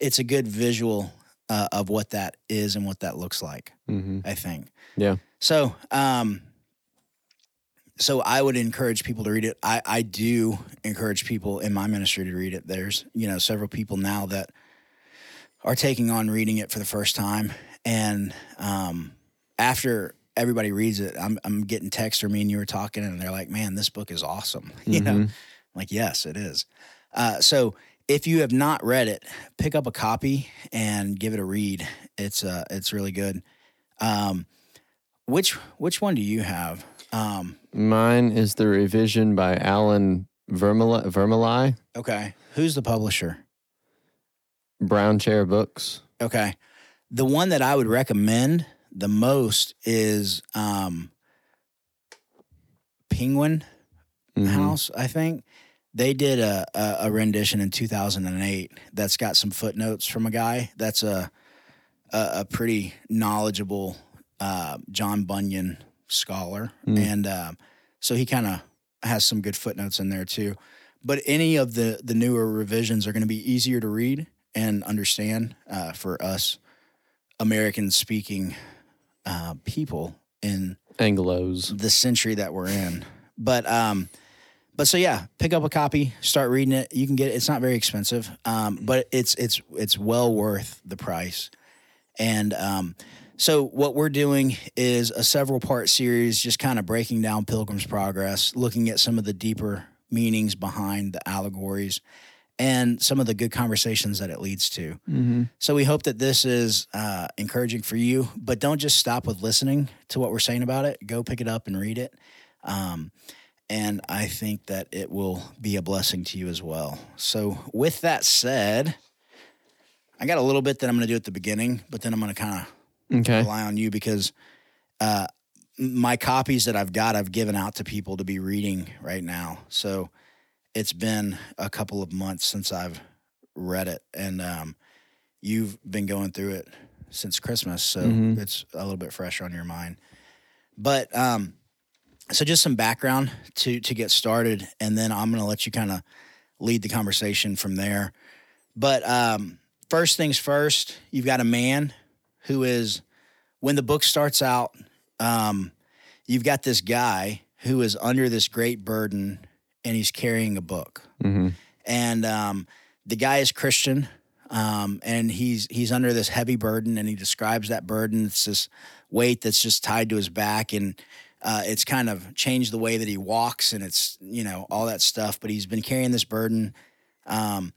[SPEAKER 1] it's a good visual uh, of what that is and what that looks like.
[SPEAKER 2] Mm-hmm.
[SPEAKER 1] I think.
[SPEAKER 2] Yeah.
[SPEAKER 1] So, um, so I would encourage people to read it. I, I do encourage people in my ministry to read it. There's you know several people now that are taking on reading it for the first time, and um, after everybody reads it, I'm I'm getting texts or me and you were talking, and they're like, "Man, this book is awesome." You know,
[SPEAKER 2] Mhm.
[SPEAKER 1] I'm like, yes, it is. Uh, so if you have not read it, pick up a copy and give it a read. It's uh, it's really good. Um, which which one do you have? Um,
[SPEAKER 2] Mine is the revision by Alan Vermilye
[SPEAKER 1] okay, who's the publisher?
[SPEAKER 2] Brown Chair Books.
[SPEAKER 1] Okay, the one that I would recommend the most is um, Penguin
[SPEAKER 2] Mhm.
[SPEAKER 1] House. I think they did a, a a rendition in 2008 that's got some footnotes from a guy that's a a, a pretty knowledgeable uh, John Bunyan scholar,
[SPEAKER 2] Mm.
[SPEAKER 1] and um, so he kind of has some good footnotes in there too. But any of the the newer revisions are going to be easier to read and understand uh, for us American speaking uh, people in
[SPEAKER 2] Anglos.
[SPEAKER 1] the century that we're in. But um, but so yeah, pick up a copy, start reading it. You can get it. It's not very expensive, um, but it's it's it's well worth the price. And um, so what we're doing is a several part series, just kind of breaking down Pilgrim's Progress, looking at some of the deeper meanings behind the allegories, and some of the good conversations that it leads to.
[SPEAKER 2] Mm-hmm.
[SPEAKER 1] So we hope that this is uh, encouraging for you, but don't just stop with listening to what we're saying about it. Go pick it up and read it. Um, and I think that it will be a blessing to you as well. So, with that said, I got a little bit that I'm going to do at the beginning, but then I'm going to kind of
[SPEAKER 2] Okay.
[SPEAKER 1] rely on you because uh, my copies that I've got, I've given out to people to be reading right now. So it's been a couple of months since I've read it, and um, you've been going through it since Christmas, so
[SPEAKER 2] Mhm.
[SPEAKER 1] it's a little bit fresh on your mind. But um, so just some background to to get started, and then I'm going to let you kind of lead the conversation from there. But um, first things first, you've got a man who is when the book starts out. Um, you've got this guy who is under this great burden, and he's carrying a book,
[SPEAKER 2] Mm-hmm.
[SPEAKER 1] and um, the guy is Christian. Um, and he's he's under this heavy burden, and he describes that burden. It's this weight that's just tied to his back, and uh, it's kind of changed the way that he walks, and it's you know all that stuff. But he's been carrying this burden, um,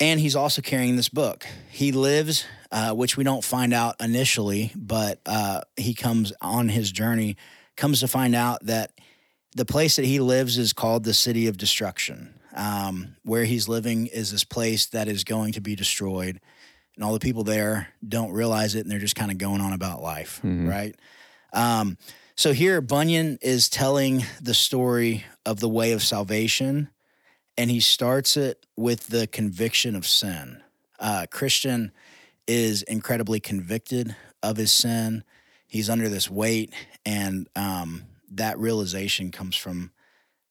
[SPEAKER 1] and he's also carrying this book. He lives, uh, which we don't find out initially, but uh, he comes on his journey, comes to find out that the place that he lives is called the city of destruction. Um, where he's living is this place that is going to be destroyed, and all the people there don't realize it, and they're just kind of going on about life,
[SPEAKER 2] Mhm.
[SPEAKER 1] right? Um, so here, Bunyan is telling the story of the way of salvation, and he starts it with the conviction of sin. Uh, Christian is incredibly convicted of his sin. He's under this weight, and um, that realization comes from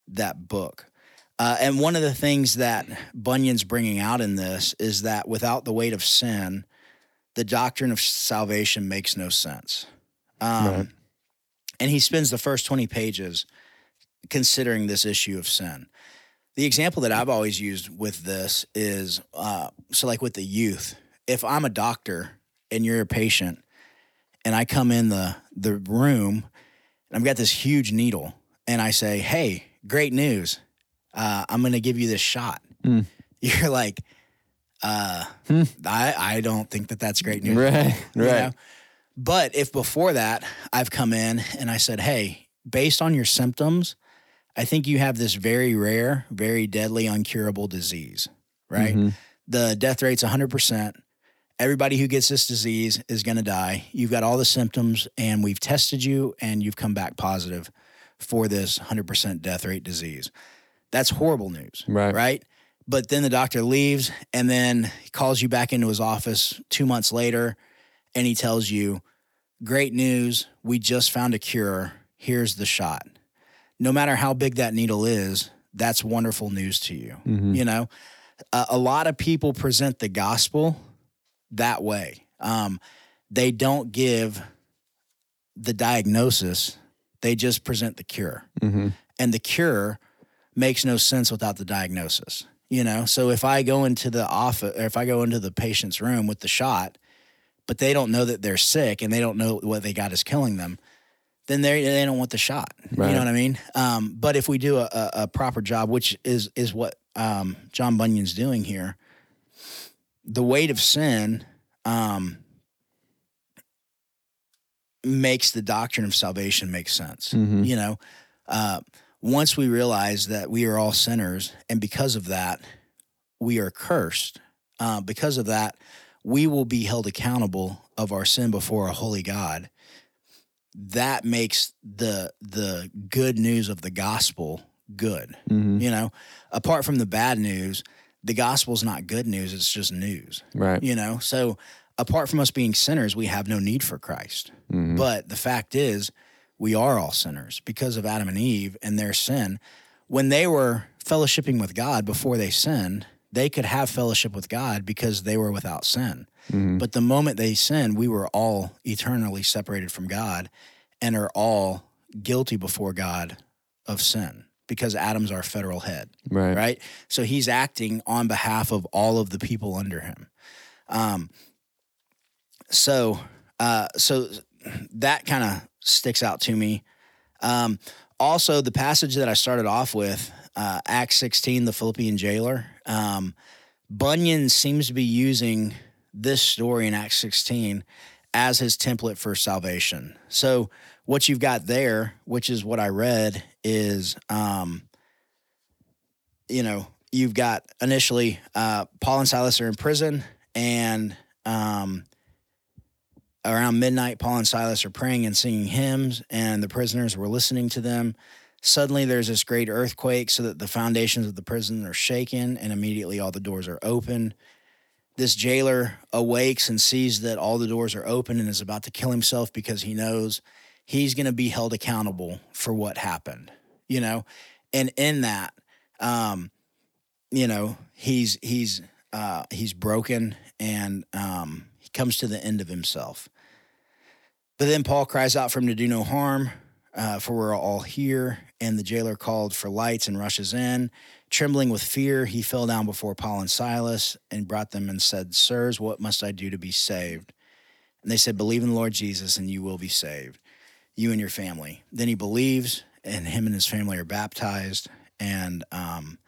[SPEAKER 1] that book. Uh, and one of the things that Bunyan's bringing out in this is that without the weight of sin, the doctrine of salvation makes no sense. Um,
[SPEAKER 2] Right.
[SPEAKER 1] And he spends the first 20 pages considering this issue of sin. The example that I've always used with this is uh, so, like with the youth, if I'm a doctor and you're a patient, and I come in the, the room and I've got this huge needle, and I say, Hey, great news. Uh, I'm going to give you this shot.
[SPEAKER 2] Mm.
[SPEAKER 1] You're like, uh,
[SPEAKER 2] Hmm.
[SPEAKER 1] I, I don't think that that's great news.
[SPEAKER 2] Right.
[SPEAKER 1] you
[SPEAKER 2] Right.
[SPEAKER 1] know? But if before that I've come in and I said, hey, based on your symptoms, I think you have this very rare, very deadly, uncurable disease, right?
[SPEAKER 2] Mhm.
[SPEAKER 1] The death rate's 100%. Everybody who gets this disease is going to die. You've got all the symptoms, and we've tested you, and you've come back positive for this 100% death rate disease. That's horrible news
[SPEAKER 2] Right.
[SPEAKER 1] right? But then the doctor leaves and then he calls you back into his office two months later and he tells you, Great news, we just found a cure. Here's the shot. No matter how big that needle is, that's wonderful news to you.
[SPEAKER 2] Mhm.
[SPEAKER 1] You know, a, a lot of people present the gospel that way. Um, they don't give the diagnosis, they just present the cure
[SPEAKER 2] Mhm.
[SPEAKER 1] and the cure makes no sense without the diagnosis you know so if i go into the office or if i go into the patient's room with the shot but they don't know that they're sick and they don't know what they got is killing them then they they don't want the shot. You know what i mean? Um, but if we do a, a, a proper job which is is what um, john bunyan's doing here the weight of sin um, makes the doctrine of salvation make sense
[SPEAKER 2] Mhm.
[SPEAKER 1] you know? Uh, once we realize that we are all sinners and because of that we are cursed uh, because of that we will be held accountable of our sin before a holy god that makes the the good news of the gospel good
[SPEAKER 2] Mhm.
[SPEAKER 1] you know apart from the bad news the gospel's not good news it's just news
[SPEAKER 2] Right.
[SPEAKER 1] you know so apart from us being sinners we have no need for christ
[SPEAKER 2] Mhm.
[SPEAKER 1] but the fact is, we are all sinners because of Adam and Eve and their sin. When they were fellowshipping with God before they sinned, they could have fellowship with God because they were without sin.
[SPEAKER 2] Mhm.
[SPEAKER 1] But the moment they sinned, we were all eternally separated from God and are all guilty before God of sin because Adam's our federal head
[SPEAKER 2] Right.
[SPEAKER 1] right? So he's acting on behalf of all of the people under him. Um, so, uh, so that kind of sticks out to me. Um, also, the passage that I started off with, uh, Acts 16, the Philippian jailer, um, Bunyan seems to be using this story in Acts 16 as his template for salvation. So, what you've got there, which is what I read, is um, you know, you've got initially uh, Paul and Silas are in prison, and um, around midnight, Paul and Silas are praying and singing hymns, and the prisoners were listening to them. Suddenly, there's this great earthquake, so that the foundations of the prison are shaken, and immediately all the doors are open. This jailer awakes and sees that all the doors are open and is about to kill himself because he knows he's going to be held accountable for what happened, you know? And in that, um, you know, he's, he's, uh, he's broken and, um, he comes to the end of himself. But then Paul cries out for him to do no harm, uh, for we're all here. And the jailer called for lights and rushes in. Trembling with fear, he fell down before Paul and Silas and brought them and said, Sirs, what must I do to be saved? And they said, Believe in the Lord Jesus and you will be saved you and your family. Then he believes, and him and his family are baptized, and um,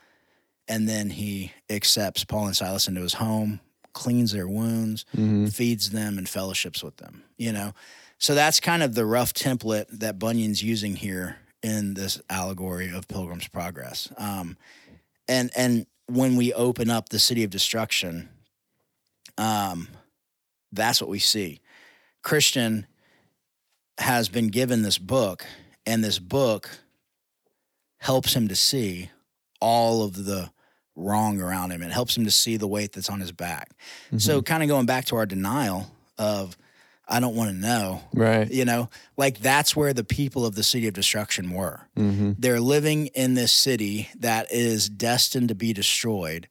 [SPEAKER 1] and then he accepts Paul and Silas into his home, cleans their wounds,
[SPEAKER 2] Mm-hmm.
[SPEAKER 1] feeds them, and fellowships with them. You know, so that's kind of the rough template that Bunyan's using here in this allegory of Pilgrim's Progress. Um, and and when we open up the city of destruction, um, that's what we see. Christian has been given this book, and this book helps him to see all of the wrong around him. It helps him to see the weight that's on his back.
[SPEAKER 2] Mm-hmm.
[SPEAKER 1] So, kind of going back to our denial of, I don't want to know,
[SPEAKER 2] right.
[SPEAKER 1] you know, like that's where the people of the city of destruction were.
[SPEAKER 2] Mm-hmm.
[SPEAKER 1] They're living in this city that is destined to be destroyed.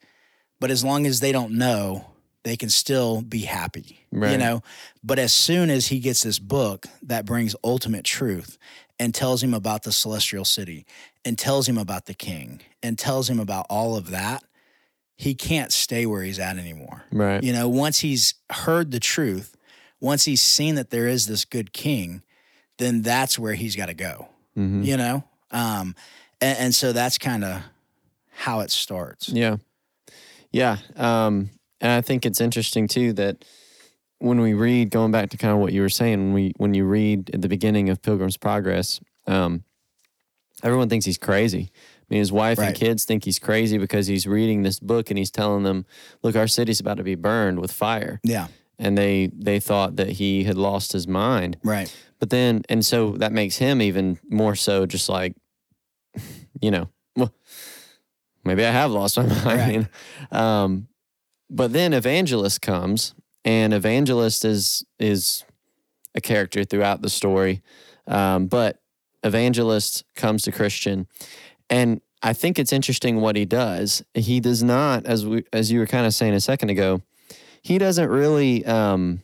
[SPEAKER 1] But as long as they don't know, they can still be happy,
[SPEAKER 2] Right.
[SPEAKER 1] you know? But as soon as he gets this book that brings ultimate truth and tells him about the celestial city and tells him about the king and tells him about all of that, he can't stay where he's at anymore.
[SPEAKER 2] Right.
[SPEAKER 1] You know, once he's heard the truth, once he's seen that there is this good king, then that's where he's got to go.
[SPEAKER 2] Mm-hmm.
[SPEAKER 1] You know, um, and, and so that's kind of how it starts.
[SPEAKER 2] Yeah. Yeah. Um, and I think it's interesting too that when we read, going back to kind of what you were saying, when we when you read at the beginning of Pilgrim's Progress, um, everyone thinks he's crazy. I mean, his wife
[SPEAKER 1] Right.
[SPEAKER 2] and kids think he's crazy because he's reading this book and he's telling them, "Look, our city's about to be burned with fire,"
[SPEAKER 1] Yeah,
[SPEAKER 2] and they they thought that he had lost his mind.
[SPEAKER 1] right.
[SPEAKER 2] But then, and so that makes him even more so just like, you know, well, maybe I have lost my mind. Um, but then Evangelist comes, and Evangelist is is a character throughout the story. Um, but Evangelist comes to Christian, and I think it's interesting what he does. He does not, as we as you were kind of saying a second ago, he doesn't really. Um,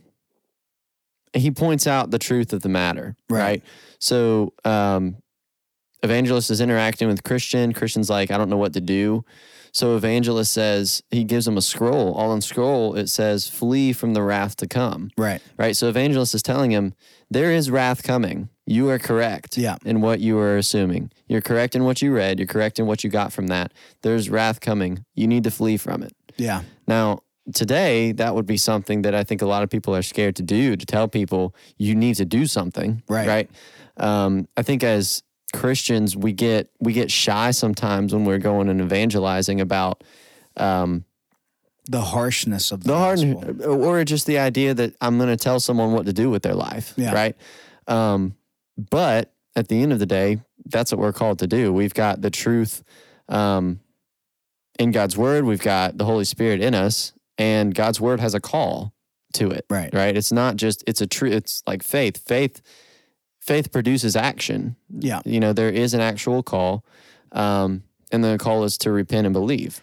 [SPEAKER 2] he points out the truth of the matter,
[SPEAKER 1] Right.
[SPEAKER 2] right? So, um, evangelist is interacting with Christian. Christian's like, I don't know what to do. So, evangelist says he gives him a scroll. All on scroll it says, "Flee from the wrath to come."
[SPEAKER 1] Right.
[SPEAKER 2] Right. So, evangelist is telling him there is wrath coming. You are correct
[SPEAKER 1] Yeah.
[SPEAKER 2] in what you are assuming. You're correct in what you read. You're correct in what you got from that. There's wrath coming. You need to flee from it.
[SPEAKER 1] Yeah.
[SPEAKER 2] Now, today, that would be something that I think a lot of people are scared to do to tell people you need to do something.
[SPEAKER 1] Right.
[SPEAKER 2] Right. Um, I think as Christians, we get we get shy sometimes when we're going and evangelizing about um,
[SPEAKER 1] The harshness of the,
[SPEAKER 2] the hard, or just the idea that I'm going to tell someone what to do with their life.
[SPEAKER 1] Yeah.
[SPEAKER 2] Right. Um, but at the end of the day, that's what we're called to do. We've got the truth um, in God's word. We've got the Holy Spirit in us, and God's word has a call to it.
[SPEAKER 1] Right.
[SPEAKER 2] Right. It's not just it's a true. It's like faith. Faith. Faith produces action.
[SPEAKER 1] Yeah.
[SPEAKER 2] You know there is an actual call, um, and the call is to repent and believe.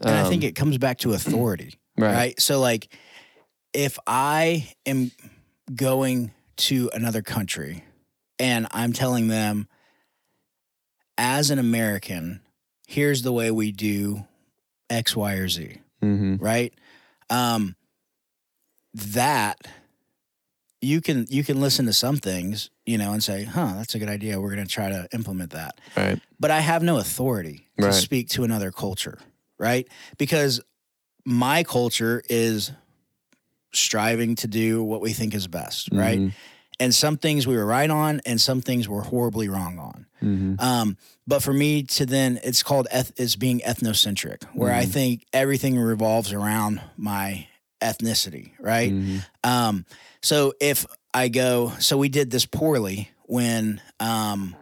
[SPEAKER 1] And I think
[SPEAKER 2] Um,
[SPEAKER 1] it comes back to authority.
[SPEAKER 2] right.
[SPEAKER 1] right? So like if I am going to another country and I'm telling them as an American, here's the way we do X, Y, or Z,
[SPEAKER 2] Mm-hmm.
[SPEAKER 1] right? Um that you can you can listen to some things, you know, and say, huh, that's a good idea. We're gonna try to implement that
[SPEAKER 2] Right.
[SPEAKER 1] but I have no authority to
[SPEAKER 2] Right.
[SPEAKER 1] speak to another culture, right? Because my culture is striving to do what we think is best, right?
[SPEAKER 2] Mhm.
[SPEAKER 1] And some things we were right on, and some things we're horribly wrong on.
[SPEAKER 2] Mhm.
[SPEAKER 1] Um, but for me to then, it's called eth- it's being ethnocentric, where I
[SPEAKER 2] Mhm.
[SPEAKER 1] think everything revolves around my ethnicity, right?
[SPEAKER 2] Mhm.
[SPEAKER 1] Um, so if I go, so we did this poorly when, um,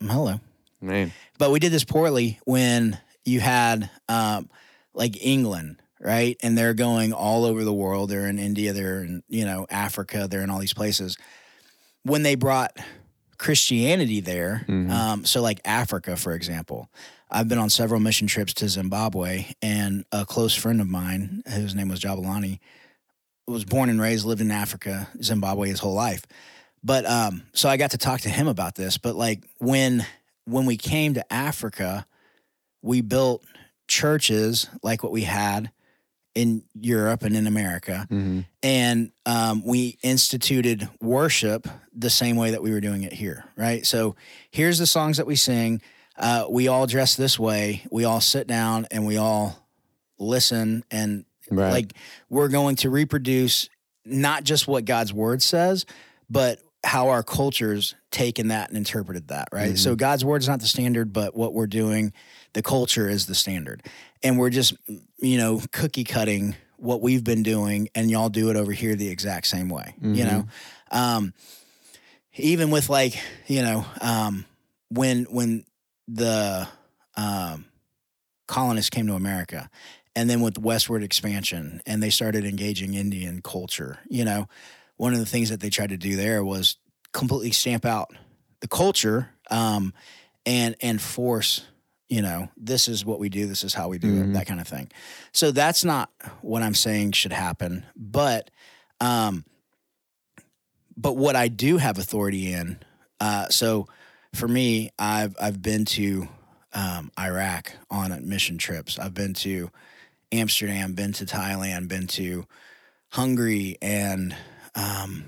[SPEAKER 1] hello
[SPEAKER 2] Man.
[SPEAKER 1] but we did this poorly when you had um, like England, right? And they're going all over the world. They're in India, they're in you know Africa, they're in all these places. when they brought Christianity there,
[SPEAKER 2] Mhm.
[SPEAKER 1] um, so like Africa, for example, I've been on several mission trips to Zimbabwe, and a close friend of mine, whose name was Jabulani, was born and raised, lived in Africa, Zimbabwe his whole life. But um, so I got to talk to him about this. But like when when we came to Africa, we built churches like what we had in Europe and in America.
[SPEAKER 2] Hmm
[SPEAKER 1] and um, we instituted worship the same way that we were doing it here right? So here's the songs that we sing. Uh, we all dress this way. We all sit down and we all listen and
[SPEAKER 2] Right.
[SPEAKER 1] like we're going to reproduce not just what god's word says but how our cultures taken that and interpreted that right? So god's word is not the standard but what we're doing the culture is the standard. And we're just you know cookie cutting what we've been doing and y'all do it over here the exact same way you know? Um even with like you know um when when the um colonists came to america and then with westward expansion and they started engaging indian culture you know? One of the things that they tried to do there was completely stamp out the culture um and and force you know this is what we do this is how we do it
[SPEAKER 2] Mhm.
[SPEAKER 1] that kind of thing so that's not what i'm saying should happen but um but what i do have authority in uh so for me i've i've been to um iraq on mission trips i've been to amsterdam been to thailand been to hungary and um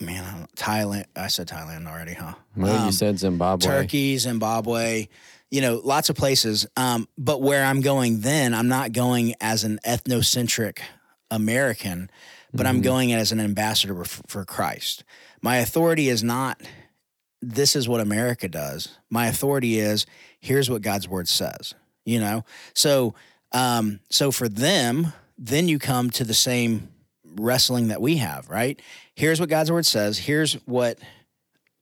[SPEAKER 1] man thailand i said thailand already huh
[SPEAKER 2] Well,
[SPEAKER 1] Um,
[SPEAKER 2] you said Zimbabwe.
[SPEAKER 1] Turkey, Zimbabwe, you know, lots of places. Um, but where I'm going then, I'm not going as an ethnocentric American, but I'm
[SPEAKER 2] Mhm.
[SPEAKER 1] going as an ambassador for, for Christ. My authority is not, this is what America does. My authority is, here's what God's word says, you know? So, um, so for them, then you come to the same wrestling that we have, right? Here's what God's word says. Here's what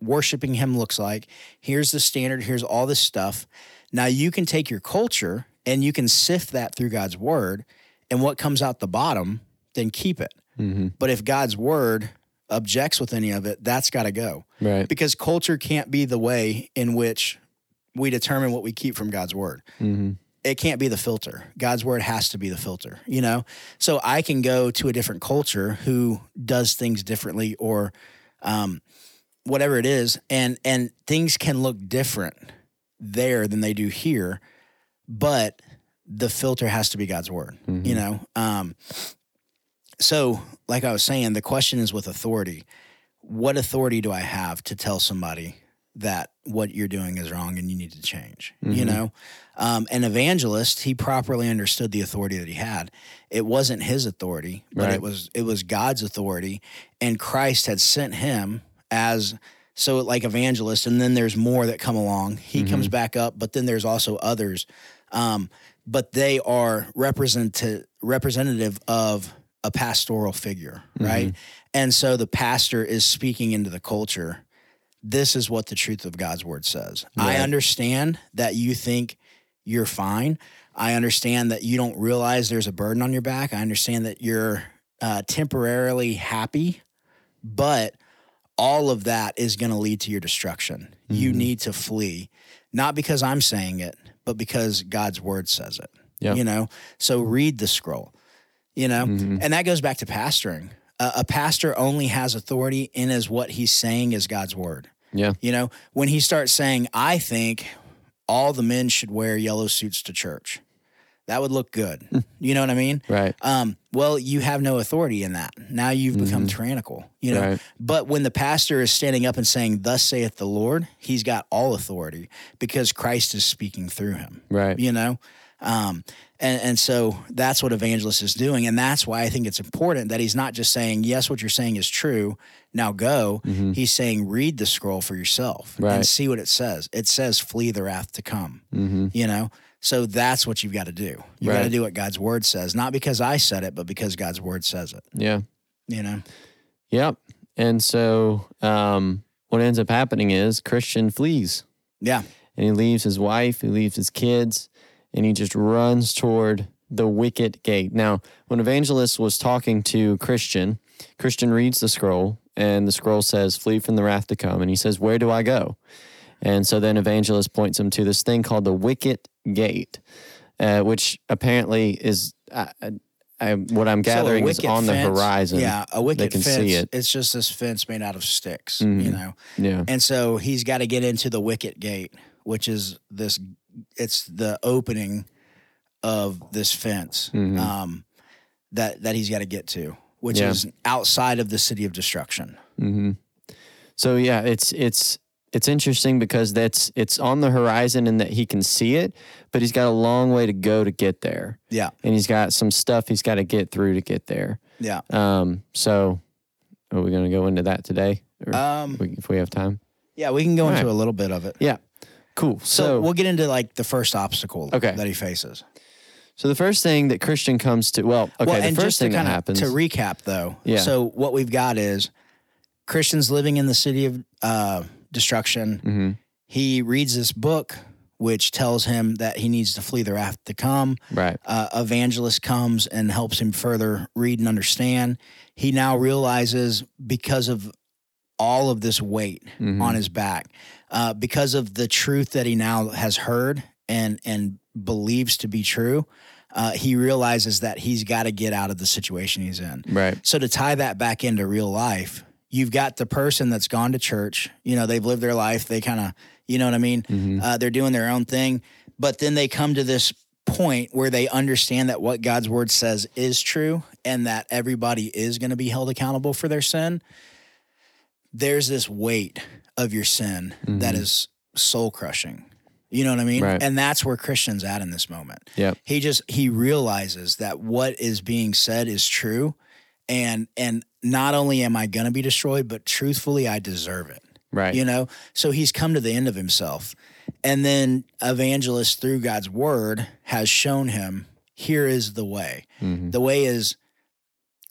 [SPEAKER 1] worshiping him looks like. Here's the standard. Here's all this stuff. Now you can take your culture and you can sift that through God's word, and what comes out the bottom, then keep it.
[SPEAKER 2] hmm
[SPEAKER 1] But if God's word objects with any of it, that's got to go
[SPEAKER 2] Right.
[SPEAKER 1] because culture can't be the way in which we determine what we keep from God's word
[SPEAKER 2] hmm
[SPEAKER 1] it can't be the filter. God's word has to be the filter, you know? So I can go to a different culture who does things differently or um, whatever it is, and and things can look different there than they do here, but the filter has to be God's word,
[SPEAKER 2] Mhm.
[SPEAKER 1] you know? Um, so, like I was saying, the question is with authority. What authority do I have to tell somebody that what you're doing is wrong and you need to change? You
[SPEAKER 2] Mhm.
[SPEAKER 1] know, um, an evangelist, he properly understood the authority that he had. It wasn't his authority, but
[SPEAKER 2] Right.
[SPEAKER 1] it was it was God's authority, and Christ had sent him as so like evangelist, and then there's more that come along. He
[SPEAKER 2] Mhm.
[SPEAKER 1] comes back up, but then there's also others, um, but they are represent representative of a pastoral figure, right? And so the pastor is speaking into the culture. This is what the truth of God's word says. I understand that you think you're fine. I understand that you don't realize there's a burden on your back. I understand that you're uh, temporarily happy, but all of that is going to lead to your destruction. You
[SPEAKER 2] Mhm.
[SPEAKER 1] need to flee, not because I'm saying it, but because God's word says it.
[SPEAKER 2] Yep.
[SPEAKER 1] You know, so read the scroll, you know,
[SPEAKER 2] Mhm.
[SPEAKER 1] and that goes back to pastoring. A a pastor only has authority in as what he's saying is God's word.
[SPEAKER 2] Yeah.
[SPEAKER 1] You know, when he starts saying, I think all the men should wear yellow suits to church, that would look good. you know what I mean?
[SPEAKER 2] Right.
[SPEAKER 1] Um, well, you have no authority in that. Now you've become tyrannical, you know.
[SPEAKER 2] Right.
[SPEAKER 1] But when the pastor is standing up and saying, Thus saith the Lord, he's got all authority because Christ is speaking through him
[SPEAKER 2] Right.
[SPEAKER 1] you know um, and, and so that's what evangelist is doing and that's why i think it's important that he's not just saying yes what you're saying is true now go
[SPEAKER 2] Mhm.
[SPEAKER 1] he's saying read the scroll for yourself
[SPEAKER 2] Right.
[SPEAKER 1] and see what it says it says flee the wrath to come
[SPEAKER 2] hmm
[SPEAKER 1] you know so that's what you've got to do you got to do what god's word says not because i said it but because god's word says it
[SPEAKER 2] Yeah.
[SPEAKER 1] you know
[SPEAKER 2] Yep. And so um, what ends up happening is Christian flees
[SPEAKER 1] yeah
[SPEAKER 2] and he leaves his wife, he leaves his kids, and he just runs toward the wicket gate. Now, when Evangelist was talking to Christian, Christian reads the scroll and the scroll says, "Flee from the wrath to come." And he says, "Where do I go?" And so then evangelist points him to this thing called the Wicket Gate, uh, which apparently is uh, uh, what I'm
[SPEAKER 1] So
[SPEAKER 2] gathering is
[SPEAKER 1] wicket
[SPEAKER 2] on the horizon.
[SPEAKER 1] Yeah, a wicket
[SPEAKER 2] can
[SPEAKER 1] fence.
[SPEAKER 2] see it.
[SPEAKER 1] It's just this fence made out of sticks,
[SPEAKER 2] Mhm.
[SPEAKER 1] you know.
[SPEAKER 2] yeah,
[SPEAKER 1] And so he's got to get into the wicket gate, which is this. It's the opening of this fence
[SPEAKER 2] Mhm.
[SPEAKER 1] um, that that he's got to get to, which
[SPEAKER 2] Yeah.
[SPEAKER 1] is outside of the city of destruction.
[SPEAKER 2] hmm So yeah, it's it's it's interesting because that's it's on the horizon and that he can see it, but he's got a long way to go to get there,
[SPEAKER 1] Yeah,
[SPEAKER 2] and he's got some stuff he's got to get through to get there.
[SPEAKER 1] yeah.
[SPEAKER 2] Um, so are we going to go into that today,
[SPEAKER 1] Um,
[SPEAKER 2] if we have time?
[SPEAKER 1] yeah, we can go
[SPEAKER 2] All
[SPEAKER 1] into
[SPEAKER 2] right.
[SPEAKER 1] a little bit of it.
[SPEAKER 2] Yeah, cool.
[SPEAKER 1] So,
[SPEAKER 2] So
[SPEAKER 1] we'll get into like the first obstacle
[SPEAKER 2] Okay.
[SPEAKER 1] that he faces.
[SPEAKER 2] so the first thing that Christian comes to, well, okay,
[SPEAKER 1] well,
[SPEAKER 2] the first
[SPEAKER 1] just
[SPEAKER 2] thing that happens,
[SPEAKER 1] to recap though.
[SPEAKER 2] Yeah.
[SPEAKER 1] So what we've got is Christians living in the city of uh, destruction.
[SPEAKER 2] Mhm,
[SPEAKER 1] He reads this book, which tells him that he needs to flee the wrath to come.
[SPEAKER 2] right,
[SPEAKER 1] Uh, evangelist comes and helps him further read and understand. He now realizes because of all of this weight
[SPEAKER 2] mhm,
[SPEAKER 1] on his back, uh, because of the truth that he now has heard and and believes to be true, uh, he realizes that he's got to get out of the situation he's in.
[SPEAKER 2] right,
[SPEAKER 1] So to tie that back into real life, you've got the person that's gone to church. You know, they've lived their life. They kind of, you know what I mean.
[SPEAKER 2] mhm,
[SPEAKER 1] Uh, they're doing their own thing, but then they come to this point where they understand that what God's word says is true and that everybody is going to be held accountable for their sin. There's this weight of your sin that
[SPEAKER 2] Mhm.
[SPEAKER 1] is soul crushing. You know what I mean?
[SPEAKER 2] Right.
[SPEAKER 1] And that's where Christian's at in this moment.
[SPEAKER 2] Yeah.
[SPEAKER 1] He just he realizes that what is being said is true and and not only am I going to be destroyed, but truthfully I deserve it.
[SPEAKER 2] Right,
[SPEAKER 1] you know? So he's come to the end of himself. And then evangelist through god's word has shown him here is the way.
[SPEAKER 2] Mhm,
[SPEAKER 1] the way is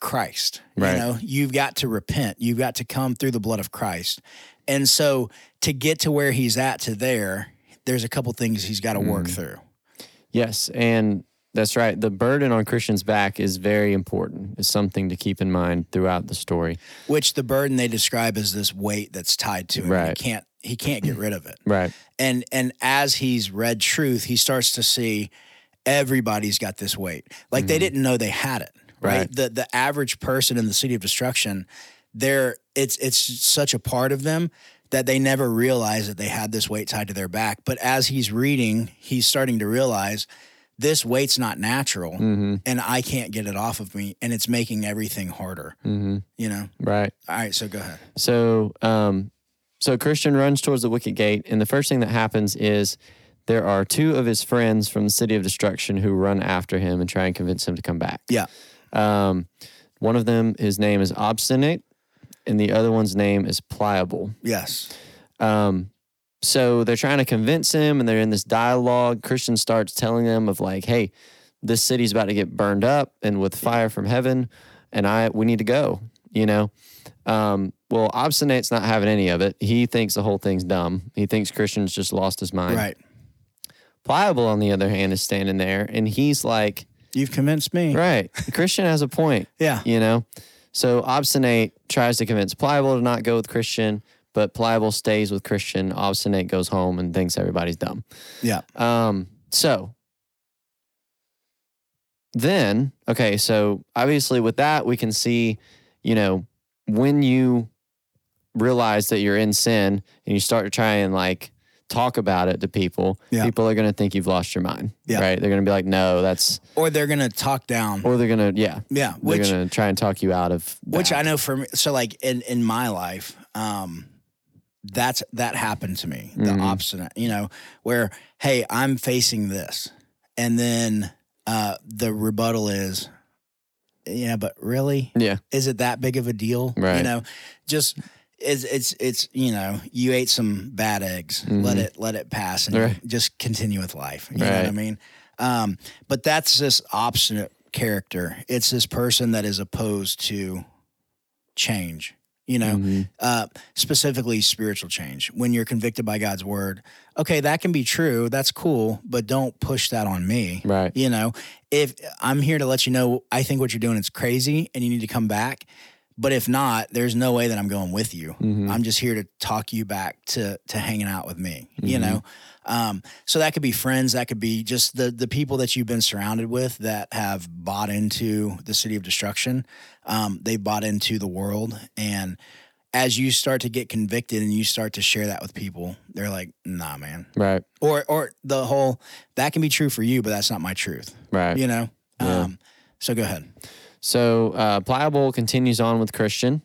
[SPEAKER 1] christ.
[SPEAKER 2] Right.
[SPEAKER 1] you know? You've got to repent. You've got to come through the blood of christ. And so to get to where he's at to there there's a couple things he's got to work
[SPEAKER 2] Mm.
[SPEAKER 1] through.
[SPEAKER 2] Yes, and that's right. The burden on Christian's back is very important. It's something to keep in mind throughout the story.
[SPEAKER 1] which the burden they describe as this weight that's tied to him
[SPEAKER 2] Right.
[SPEAKER 1] he can't he can't get rid of it
[SPEAKER 2] Right.
[SPEAKER 1] and and as he's read truth he starts to see everybody's got this weight like they
[SPEAKER 2] Mhm.
[SPEAKER 1] didn't know they had it right?
[SPEAKER 2] Right.
[SPEAKER 1] the the average person in the city of destruction they're it's it's such a part of them that they never realized that they had this weight tied to their back but as he's reading he's starting to realize this weight's not natural
[SPEAKER 2] Mm-hmm.
[SPEAKER 1] and i can't get it off of me and it's making everything harder
[SPEAKER 2] Mm-hmm.
[SPEAKER 1] you know
[SPEAKER 2] Right.
[SPEAKER 1] all right so go ahead
[SPEAKER 2] So, um, so Christian runs towards the wicket gate, and the first thing that happens is there are two of his friends from the city of destruction who run after him and try and convince him to come back.
[SPEAKER 1] Yeah.
[SPEAKER 2] Um, one of them, his name is Obstinate, and the other one's name is Pliable.
[SPEAKER 1] yes
[SPEAKER 2] Um, so they're trying to convince him, and they're in this dialogue. Christian starts telling them of like, "Hey, this city's about to get burned up, and with fire from heaven, and I we need to go." You know, um, well, obstinate's not having any of it. He thinks the whole thing's dumb. He thinks Christian's just lost his mind.
[SPEAKER 1] right
[SPEAKER 2] Pliable, on the other hand, is standing there, and he's like,
[SPEAKER 1] you've convinced me
[SPEAKER 2] "Right, Christian has a point."
[SPEAKER 1] yeah
[SPEAKER 2] you know so obstinate tries to convince pliable to not go with christian but pliable stays with christian obstinate goes home and thinks everybody's dumb
[SPEAKER 1] yeah
[SPEAKER 2] um so then okay so obviously with that we can see you know when you realize that you're in sin and you start to try and like talk about it to people
[SPEAKER 1] Yeah.
[SPEAKER 2] people are going to think you've lost your mind
[SPEAKER 1] Yeah.
[SPEAKER 2] right they're going to be like no that's
[SPEAKER 1] or they're gonna talk down
[SPEAKER 2] or they're going to yeah
[SPEAKER 1] yeah
[SPEAKER 2] they're going to try and talk you out of
[SPEAKER 1] which. I know for me, so like in in my life, um, that's that happened to me. The
[SPEAKER 2] Mhm.
[SPEAKER 1] obstinate, you know, where hey, I'm facing this, and then uh, the rebuttal is, yeah, but really,
[SPEAKER 2] yeah
[SPEAKER 1] is it that big of a deal? You know, just. It's, it's it's you know you ate some bad eggs let
[SPEAKER 2] Mhm.
[SPEAKER 1] it let it pass and
[SPEAKER 2] Right.
[SPEAKER 1] just continue with life you know what I mean um, but that's this obstinate character it's this person that is opposed to change you know
[SPEAKER 2] Mhm.
[SPEAKER 1] uh, specifically spiritual change when you're convicted by god's word okay that can be true that's cool but don't push that on me
[SPEAKER 2] Right.
[SPEAKER 1] you know if i'm here to let you know i think what you're doing is crazy and you need to come back But if not, there's no way that I'm going with you.
[SPEAKER 2] Mhm.
[SPEAKER 1] I'm just here to talk you back to to hanging out with me. You
[SPEAKER 2] Mhm.
[SPEAKER 1] know, um, so that could be friends. That could be just the the people that you've been surrounded with that have bought into the city of destruction. Um, they bought into the world, and as you start to get convicted and you start to share that with people, they're like, "Nah, man."
[SPEAKER 2] Right.
[SPEAKER 1] Or or the whole that can be true for you, but that's not my truth.
[SPEAKER 2] Right.
[SPEAKER 1] You know.
[SPEAKER 2] Yeah.
[SPEAKER 1] Um, so go ahead.
[SPEAKER 2] So uh, Pliable continues on with Christian,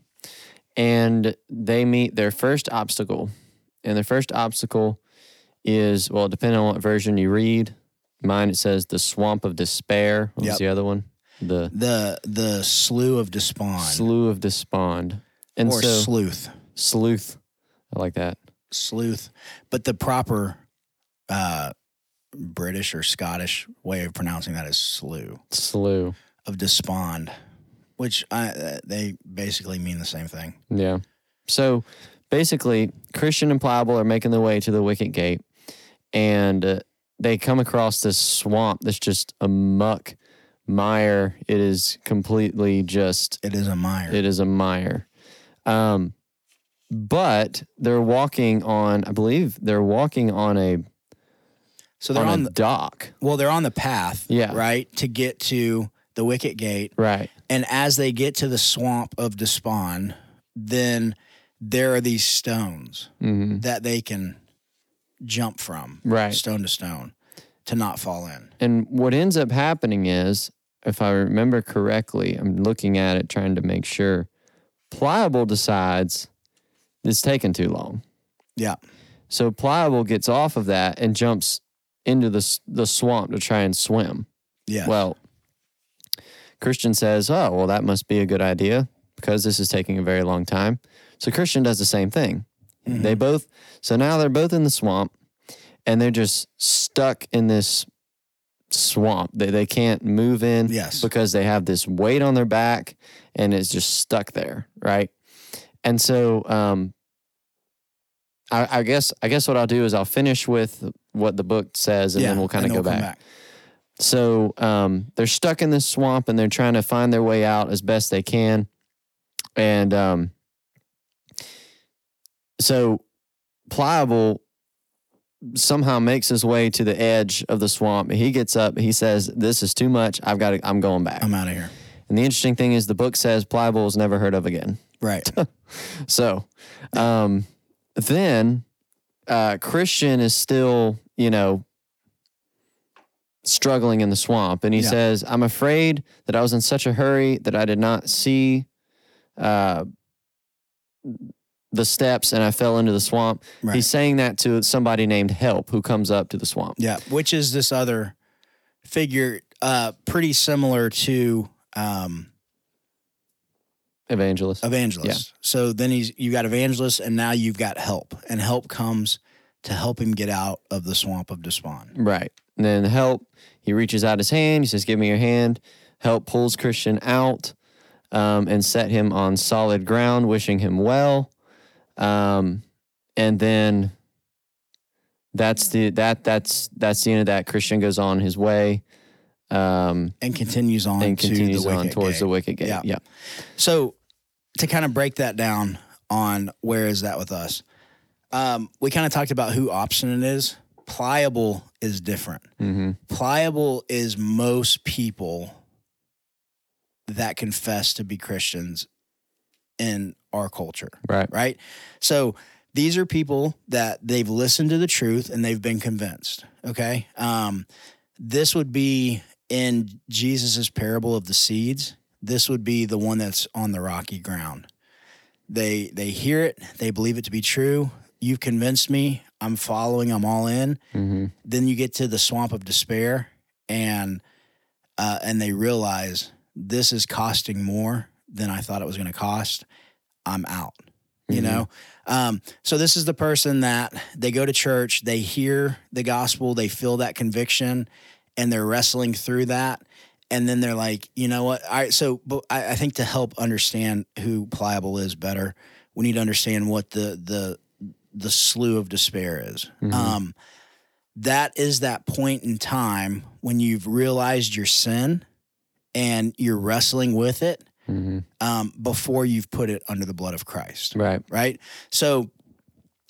[SPEAKER 2] and they meet their first obstacle. And their first obstacle is well, depending on what version you read. Mine it says the swamp of despair. What was
[SPEAKER 1] Yep.
[SPEAKER 2] the other one? The
[SPEAKER 1] The the slough of despond
[SPEAKER 2] slough of despond. And
[SPEAKER 1] or
[SPEAKER 2] so
[SPEAKER 1] sleuth.
[SPEAKER 2] sleuth. I like that.
[SPEAKER 1] sleuth, but the proper uh, British or Scottish way of pronouncing that is slew
[SPEAKER 2] Slew.
[SPEAKER 1] of despond, which I, uh, they basically mean the same thing.
[SPEAKER 2] Yeah. So basically, Christian and Pliable are making their way to the wicket gate, and uh, they come across this swamp that's just a muck mire. It is completely just.
[SPEAKER 1] It is a mire.
[SPEAKER 2] It is a mire. Um, but they're walking on. I believe they're walking on a
[SPEAKER 1] so they're
[SPEAKER 2] on,
[SPEAKER 1] on
[SPEAKER 2] a
[SPEAKER 1] the,
[SPEAKER 2] dock.
[SPEAKER 1] well, they're on the path,
[SPEAKER 2] Yeah.
[SPEAKER 1] right, to get to the wicket gate,
[SPEAKER 2] Right.
[SPEAKER 1] and as they get to the swamp of despond, then there are these stones
[SPEAKER 2] hmm
[SPEAKER 1] that they can jump from,
[SPEAKER 2] Right.
[SPEAKER 1] stone to stone, to not fall in.
[SPEAKER 2] And what ends up happening is, if I remember correctly, I'm looking at it trying to make sure. Pliable decides it's taking too long.
[SPEAKER 1] Yeah.
[SPEAKER 2] So Pliable gets off of that and jumps into the the swamp to try and swim.
[SPEAKER 1] Yeah.
[SPEAKER 2] Well, Christian says, "Oh, well, that must be a good idea because this is taking a very long time." So Christian does the same thing.
[SPEAKER 1] Mhm.
[SPEAKER 2] They both so now they're both in the swamp and they're just stuck in this swamp. They they can't move in
[SPEAKER 1] Yes.
[SPEAKER 2] because they have this weight on their back and it's just stuck there, right? And so um I, I guess I guess what I'll do is I'll finish with what the book says and then we'll kind of go
[SPEAKER 1] they'll
[SPEAKER 2] back. So um, they're stuck in this swamp and they're trying to find their way out as best they can. And um, so Pliable somehow makes his way to the edge of the swamp. He gets up. He says, "This is too much. I've got to. I'm going back."
[SPEAKER 1] I'm out of here.
[SPEAKER 2] and the interesting thing is, the book says Pliable is never heard of again.
[SPEAKER 1] Right.
[SPEAKER 2] So um, then uh, Christian is still, you know, struggling in the swamp. And he
[SPEAKER 1] Yeah.
[SPEAKER 2] says, I'm afraid that I was in such a hurry that I did not see uh, the steps and I fell into the swamp.
[SPEAKER 1] Right.
[SPEAKER 2] He's saying that to somebody named Help who comes up to the swamp.
[SPEAKER 1] yeah. Which is this other figure, uh, pretty similar to um,
[SPEAKER 2] Evangelist.
[SPEAKER 1] evangelist. So then he's you got evangelist, and now you've got help, and help comes to help him get out of the swamp of despond.
[SPEAKER 2] Right. And then help, he reaches out his hand. He says, Give me your hand. Help pulls Christian out um, and set him on solid ground, wishing him well. Um, and then that's the that that's that's the end of that. Christian goes on his way um,
[SPEAKER 1] And continues on
[SPEAKER 2] and
[SPEAKER 1] to
[SPEAKER 2] continues
[SPEAKER 1] the
[SPEAKER 2] on towards
[SPEAKER 1] gate.
[SPEAKER 2] the wicket gate.
[SPEAKER 1] Yeah.
[SPEAKER 2] Yeah.
[SPEAKER 1] So to kind of break that down on where is that with us, um, we kind of talked about who obstinate is. Pliable is different.
[SPEAKER 2] hmm
[SPEAKER 1] Pliable is most people that confess to be Christians in our culture,
[SPEAKER 2] Right.
[SPEAKER 1] right? So these are people that they've listened to the truth and they've been convinced. Okay. Um, this would be in Jesus's parable of the seeds. This would be the one that's on the rocky ground. They they hear it, they believe it to be true. You've convinced me. I'm following. I'm all in
[SPEAKER 2] hmm
[SPEAKER 1] then you get to the swamp of despair and uh, and they realize this is costing more than I thought it was going to cost. I'm out. You
[SPEAKER 2] Mhm.
[SPEAKER 1] know, um, so this is the person that they go to church, they hear the gospel, they feel that conviction, and they're wrestling through that, and then they're like, you know what? All right, so but I, I think to help understand who pliable is better, we need to understand what the the the slew of despair is.
[SPEAKER 2] Mhm.
[SPEAKER 1] Um, that is that point in time when you've realized your sin and you're wrestling with it
[SPEAKER 2] Mhm.
[SPEAKER 1] um, before you've put it under the blood of Christ
[SPEAKER 2] Right.
[SPEAKER 1] right? So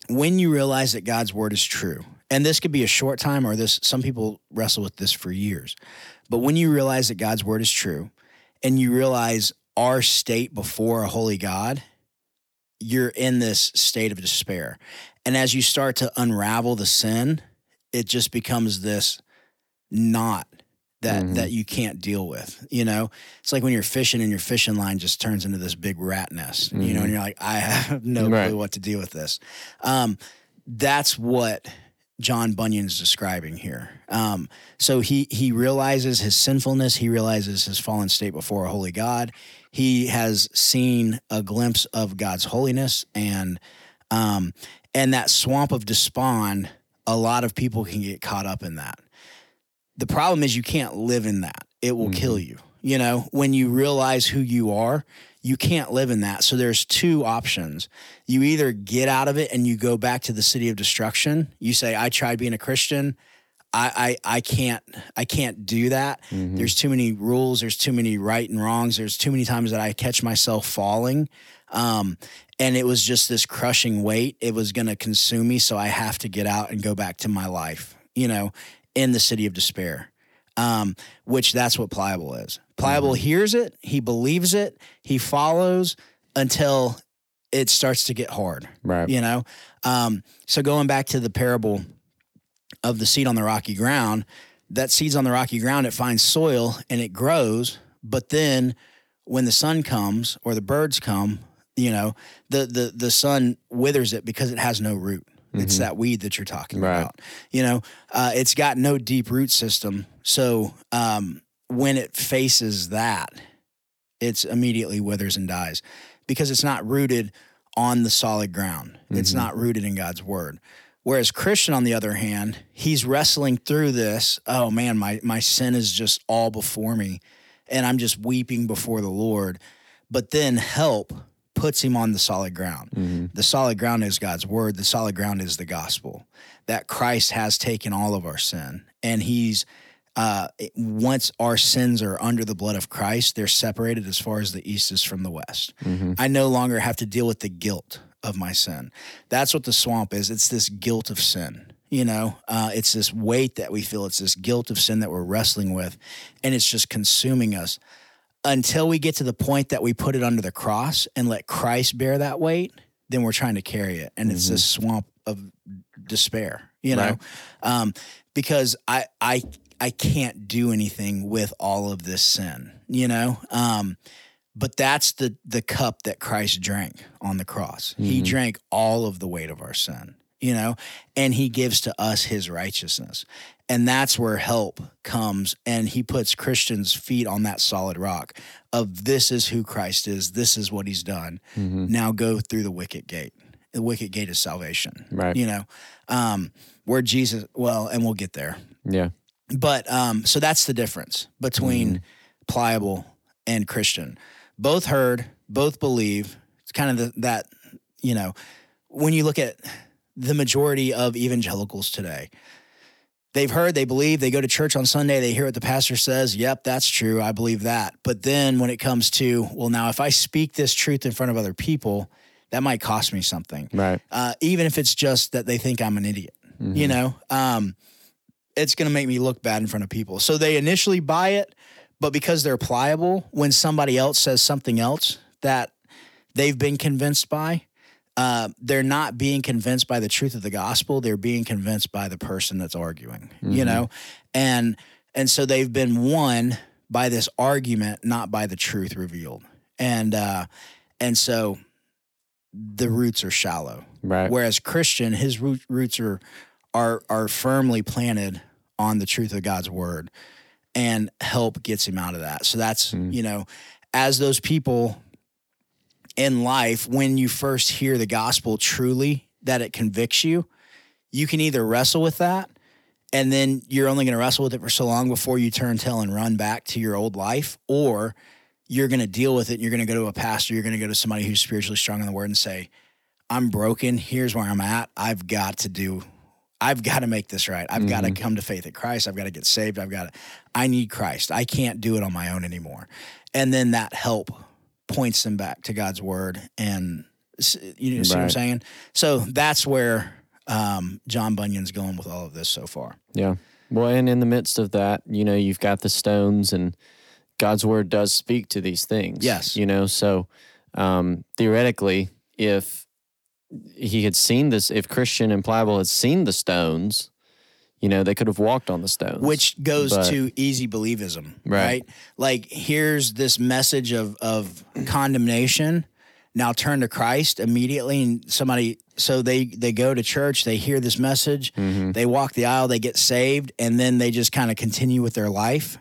[SPEAKER 1] when you realize that God's word is true, and this could be a short time or this some people wrestle with this for years. But when you realize that God's word is true and you realize our state before a holy God, you're in this state of despair. And as you start to unravel the sin, it just becomes this knot that
[SPEAKER 2] Mhm.
[SPEAKER 1] that you can't deal with. You know, it's like when you're fishing and your fishing line just turns into this big rat nest. You know, and you're like, I have no
[SPEAKER 2] Right.
[SPEAKER 1] clue what to do with this. Um, that's what John Bunyan's describing here. Um, so he he realizes his sinfulness. He realizes his fallen state before a holy God. He has seen a glimpse of God's holiness, and um, and that swamp of despond. A lot of people can get caught up in that. The problem is you can't live in that. It will kill you. You know, when you realize who you are, you can't live in that. So there's two options. You either get out of it and you go back to the city of destruction. You say, I tried being a Christian. I, I, I can't I can't do that.
[SPEAKER 2] Mhm.
[SPEAKER 1] There's too many rules. There's too many right and wrongs. There's too many times that I catch myself falling. Um, and it was just this crushing weight. It was going to consume me. So I have to get out and go back to my life, you know, in the city of despair. Um, which that's what pliable is. Pliable hears it, he believes it, he follows until it starts to get hard
[SPEAKER 2] Right.
[SPEAKER 1] you know um, so going back to the parable of the seed on the rocky ground that seed's on the rocky ground it finds soil and it grows but then when the sun comes or the birds come you know the the the sun withers it because it has no root it's
[SPEAKER 2] Mhm.
[SPEAKER 1] that weed that you're talking
[SPEAKER 2] Right.
[SPEAKER 1] about you know uh, it's got no deep root system so um, when it faces that it's immediately withers and dies because it's not rooted on the solid ground. It's
[SPEAKER 2] Mhm.
[SPEAKER 1] not rooted in God's word. Whereas Christian, on the other hand, he's wrestling through this. Oh man, my my sin is just all before me, and I'm just weeping before the Lord. But then help puts him on the solid ground.
[SPEAKER 2] Mhm.
[SPEAKER 1] The solid ground is God's word. The solid ground is the gospel that Christ has taken all of our sin, and He's uh, once our sins are under the blood of Christ, they're separated as far as the east is from the west.
[SPEAKER 2] Mhm.
[SPEAKER 1] I no longer have to deal with the guilt of my sin. That's what the swamp is. It's this guilt of sin. You know, uh, it's this weight that we feel. It's this guilt of sin that we're wrestling with, and it's just consuming us until we get to the point that we put it under the cross and let Christ bear that weight. Then we're trying to carry it, and it's this swamp of despair. You know,
[SPEAKER 2] Right.
[SPEAKER 1] um, because I I I can't do anything with all of this sin. You know, um, but that's the the cup that Christ drank on the cross. He
[SPEAKER 2] Mhm.
[SPEAKER 1] drank all of the weight of our sin, you know, and he gives to us his righteousness. And that's where help comes and he puts Christians' feet on that solid rock of this is who Christ is, this is what he's done.
[SPEAKER 2] Mhm.
[SPEAKER 1] Now go through the wicket gate. The wicket gate is salvation.
[SPEAKER 2] Right.
[SPEAKER 1] You know, um, where Jesus, well, and we'll get there
[SPEAKER 2] Yeah.
[SPEAKER 1] but um, so that's the difference between
[SPEAKER 2] Mm-hmm.
[SPEAKER 1] pliable and Christian. Both heard, both believe. It's kind of the, that you know when you look at the majority of evangelicals today. They've heard, they believe, they go to church on Sunday, they hear what the pastor says. Yep, that's true. I believe that. But then when it comes to, well, now if I speak this truth in front of other people, that might cost me something.
[SPEAKER 2] Right.
[SPEAKER 1] Uh, even if it's just that they think I'm an idiot you
[SPEAKER 2] Mhm.
[SPEAKER 1] know um it's going to make me look bad in front of people so they initially buy it but because they're pliable when somebody else says something else that they've been convinced by uh, they're not being convinced by the truth of the gospel they're being convinced by the person that's arguing you
[SPEAKER 2] Mhm.
[SPEAKER 1] know and and so they've been won by this argument not by the truth revealed and uh and so the roots are shallow
[SPEAKER 2] Right.
[SPEAKER 1] Whereas Christian, his root, roots are are are firmly planted on the truth of God's word, and help gets him out of that. So that's
[SPEAKER 2] Mm.
[SPEAKER 1] you know, as those people in life, when you first hear the gospel truly, that it convicts you, you can either wrestle with that, and then you're only going to wrestle with it for so long before you turn tail and run back to your old life, or you're going to deal with it. And you're going to go to a pastor. You're going to go to somebody who's spiritually strong in the word and say, I'm broken. Here's where I'm at. I've got to do, I've got to make this right. I've got to
[SPEAKER 2] mm-hmm.
[SPEAKER 1] come to faith in Christ. I've got to get saved. I've got to, I need Christ. I can't do it on my own anymore. And then that help points them back to God's word. And you know, see what I'm saying? So that's where um, John Bunyan's going with all of this so far.
[SPEAKER 2] Yeah. Well, and in the midst of that, you know, you've got the stones, and God's word does speak to these things.
[SPEAKER 1] Yes.
[SPEAKER 2] You know, so um, theoretically, if he had seen this, if Christian and Pliable had seen the stones, you know, they could have walked on the stones.
[SPEAKER 1] which goes
[SPEAKER 2] But-
[SPEAKER 1] to easy believism,
[SPEAKER 2] Right.
[SPEAKER 1] right. Like here's this message of of condemnation. Now turn to Christ immediately, and somebody. So they they go to church, they hear this message,
[SPEAKER 2] Mhm.
[SPEAKER 1] they walk the aisle, they get saved, and then they just kind of continue with their life.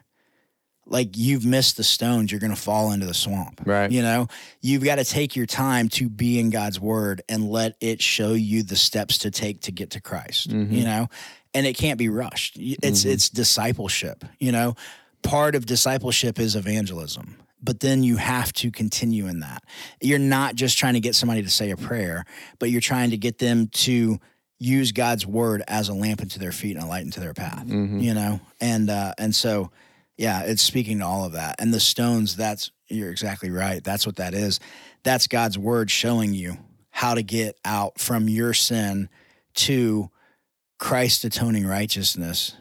[SPEAKER 1] Like you've missed the stones, you're going to fall into the swamp.
[SPEAKER 2] Right.
[SPEAKER 1] You know, you've got to take your time to be in God's word and let it show you the steps to take to get to Christ.
[SPEAKER 2] Mhm.
[SPEAKER 1] You know, and it can't be rushed. It's
[SPEAKER 2] Mhm.
[SPEAKER 1] it's discipleship. You know, part of discipleship is evangelism, but then you have to continue in that. You're not just trying to get somebody to say a prayer, but you're trying to get them to use God's word as a lamp into their feet and a light into their path.
[SPEAKER 2] Mhm.
[SPEAKER 1] You know, and uh, and so yeah, it's speaking to all of that. And the stones, that's you're exactly right. That's what that is. That's God's word showing you how to get out from your sin to Christ's atoning righteousness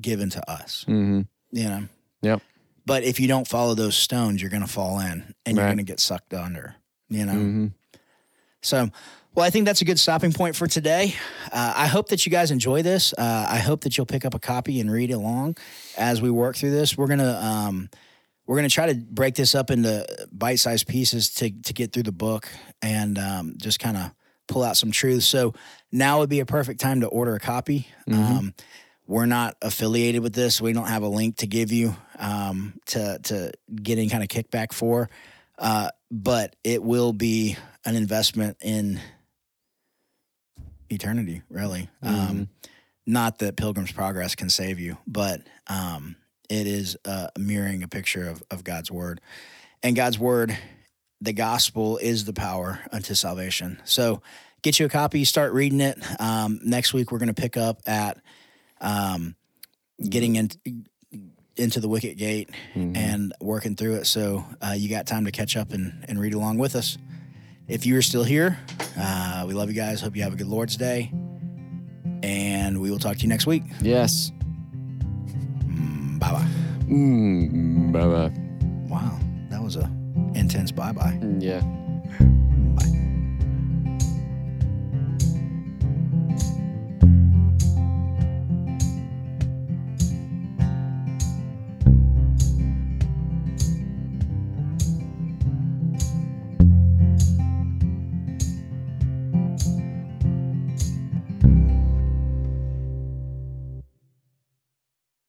[SPEAKER 1] given to us.
[SPEAKER 2] Mhm.
[SPEAKER 1] You know?
[SPEAKER 2] Yep.
[SPEAKER 1] But if you don't follow those stones, you're gonna fall in and you're
[SPEAKER 2] Right.
[SPEAKER 1] gonna get sucked under. You know?
[SPEAKER 2] Mhm.
[SPEAKER 1] So, well, I think that's a good stopping point for today. Uh, I hope that you guys enjoy this. Uh, I hope that you'll pick up a copy and read along as we work through this. We're gonna um, we're gonna try to break this up into bite-sized pieces to to get through the book and um, just kind of pull out some truths. So now would be a perfect time to order a copy.
[SPEAKER 2] Mhm.
[SPEAKER 1] Um, we're not affiliated with this. We don't have a link to give you um, to to get any kind of kickback for, uh, but it will be an investment in eternity. Really, um, not that Pilgrim's Progress can save you, but um, it is uh, mirroring a picture of of God's word, and God's word. The gospel is the power unto salvation. So, get you a copy, start reading it. Um, next week, we're going to pick up at um, getting in, into the wicket gate
[SPEAKER 2] Mhm.
[SPEAKER 1] and working through it. So uh, you got time to catch up and, and read along with us. If you are still here, uh, we love you guys. Hope you have a good Lord's Day. And we will talk to you next week.
[SPEAKER 2] Yes.
[SPEAKER 1] Bye bye.
[SPEAKER 2] Mm, bye bye.
[SPEAKER 1] Wow, that was a intense bye bye.
[SPEAKER 2] Yeah.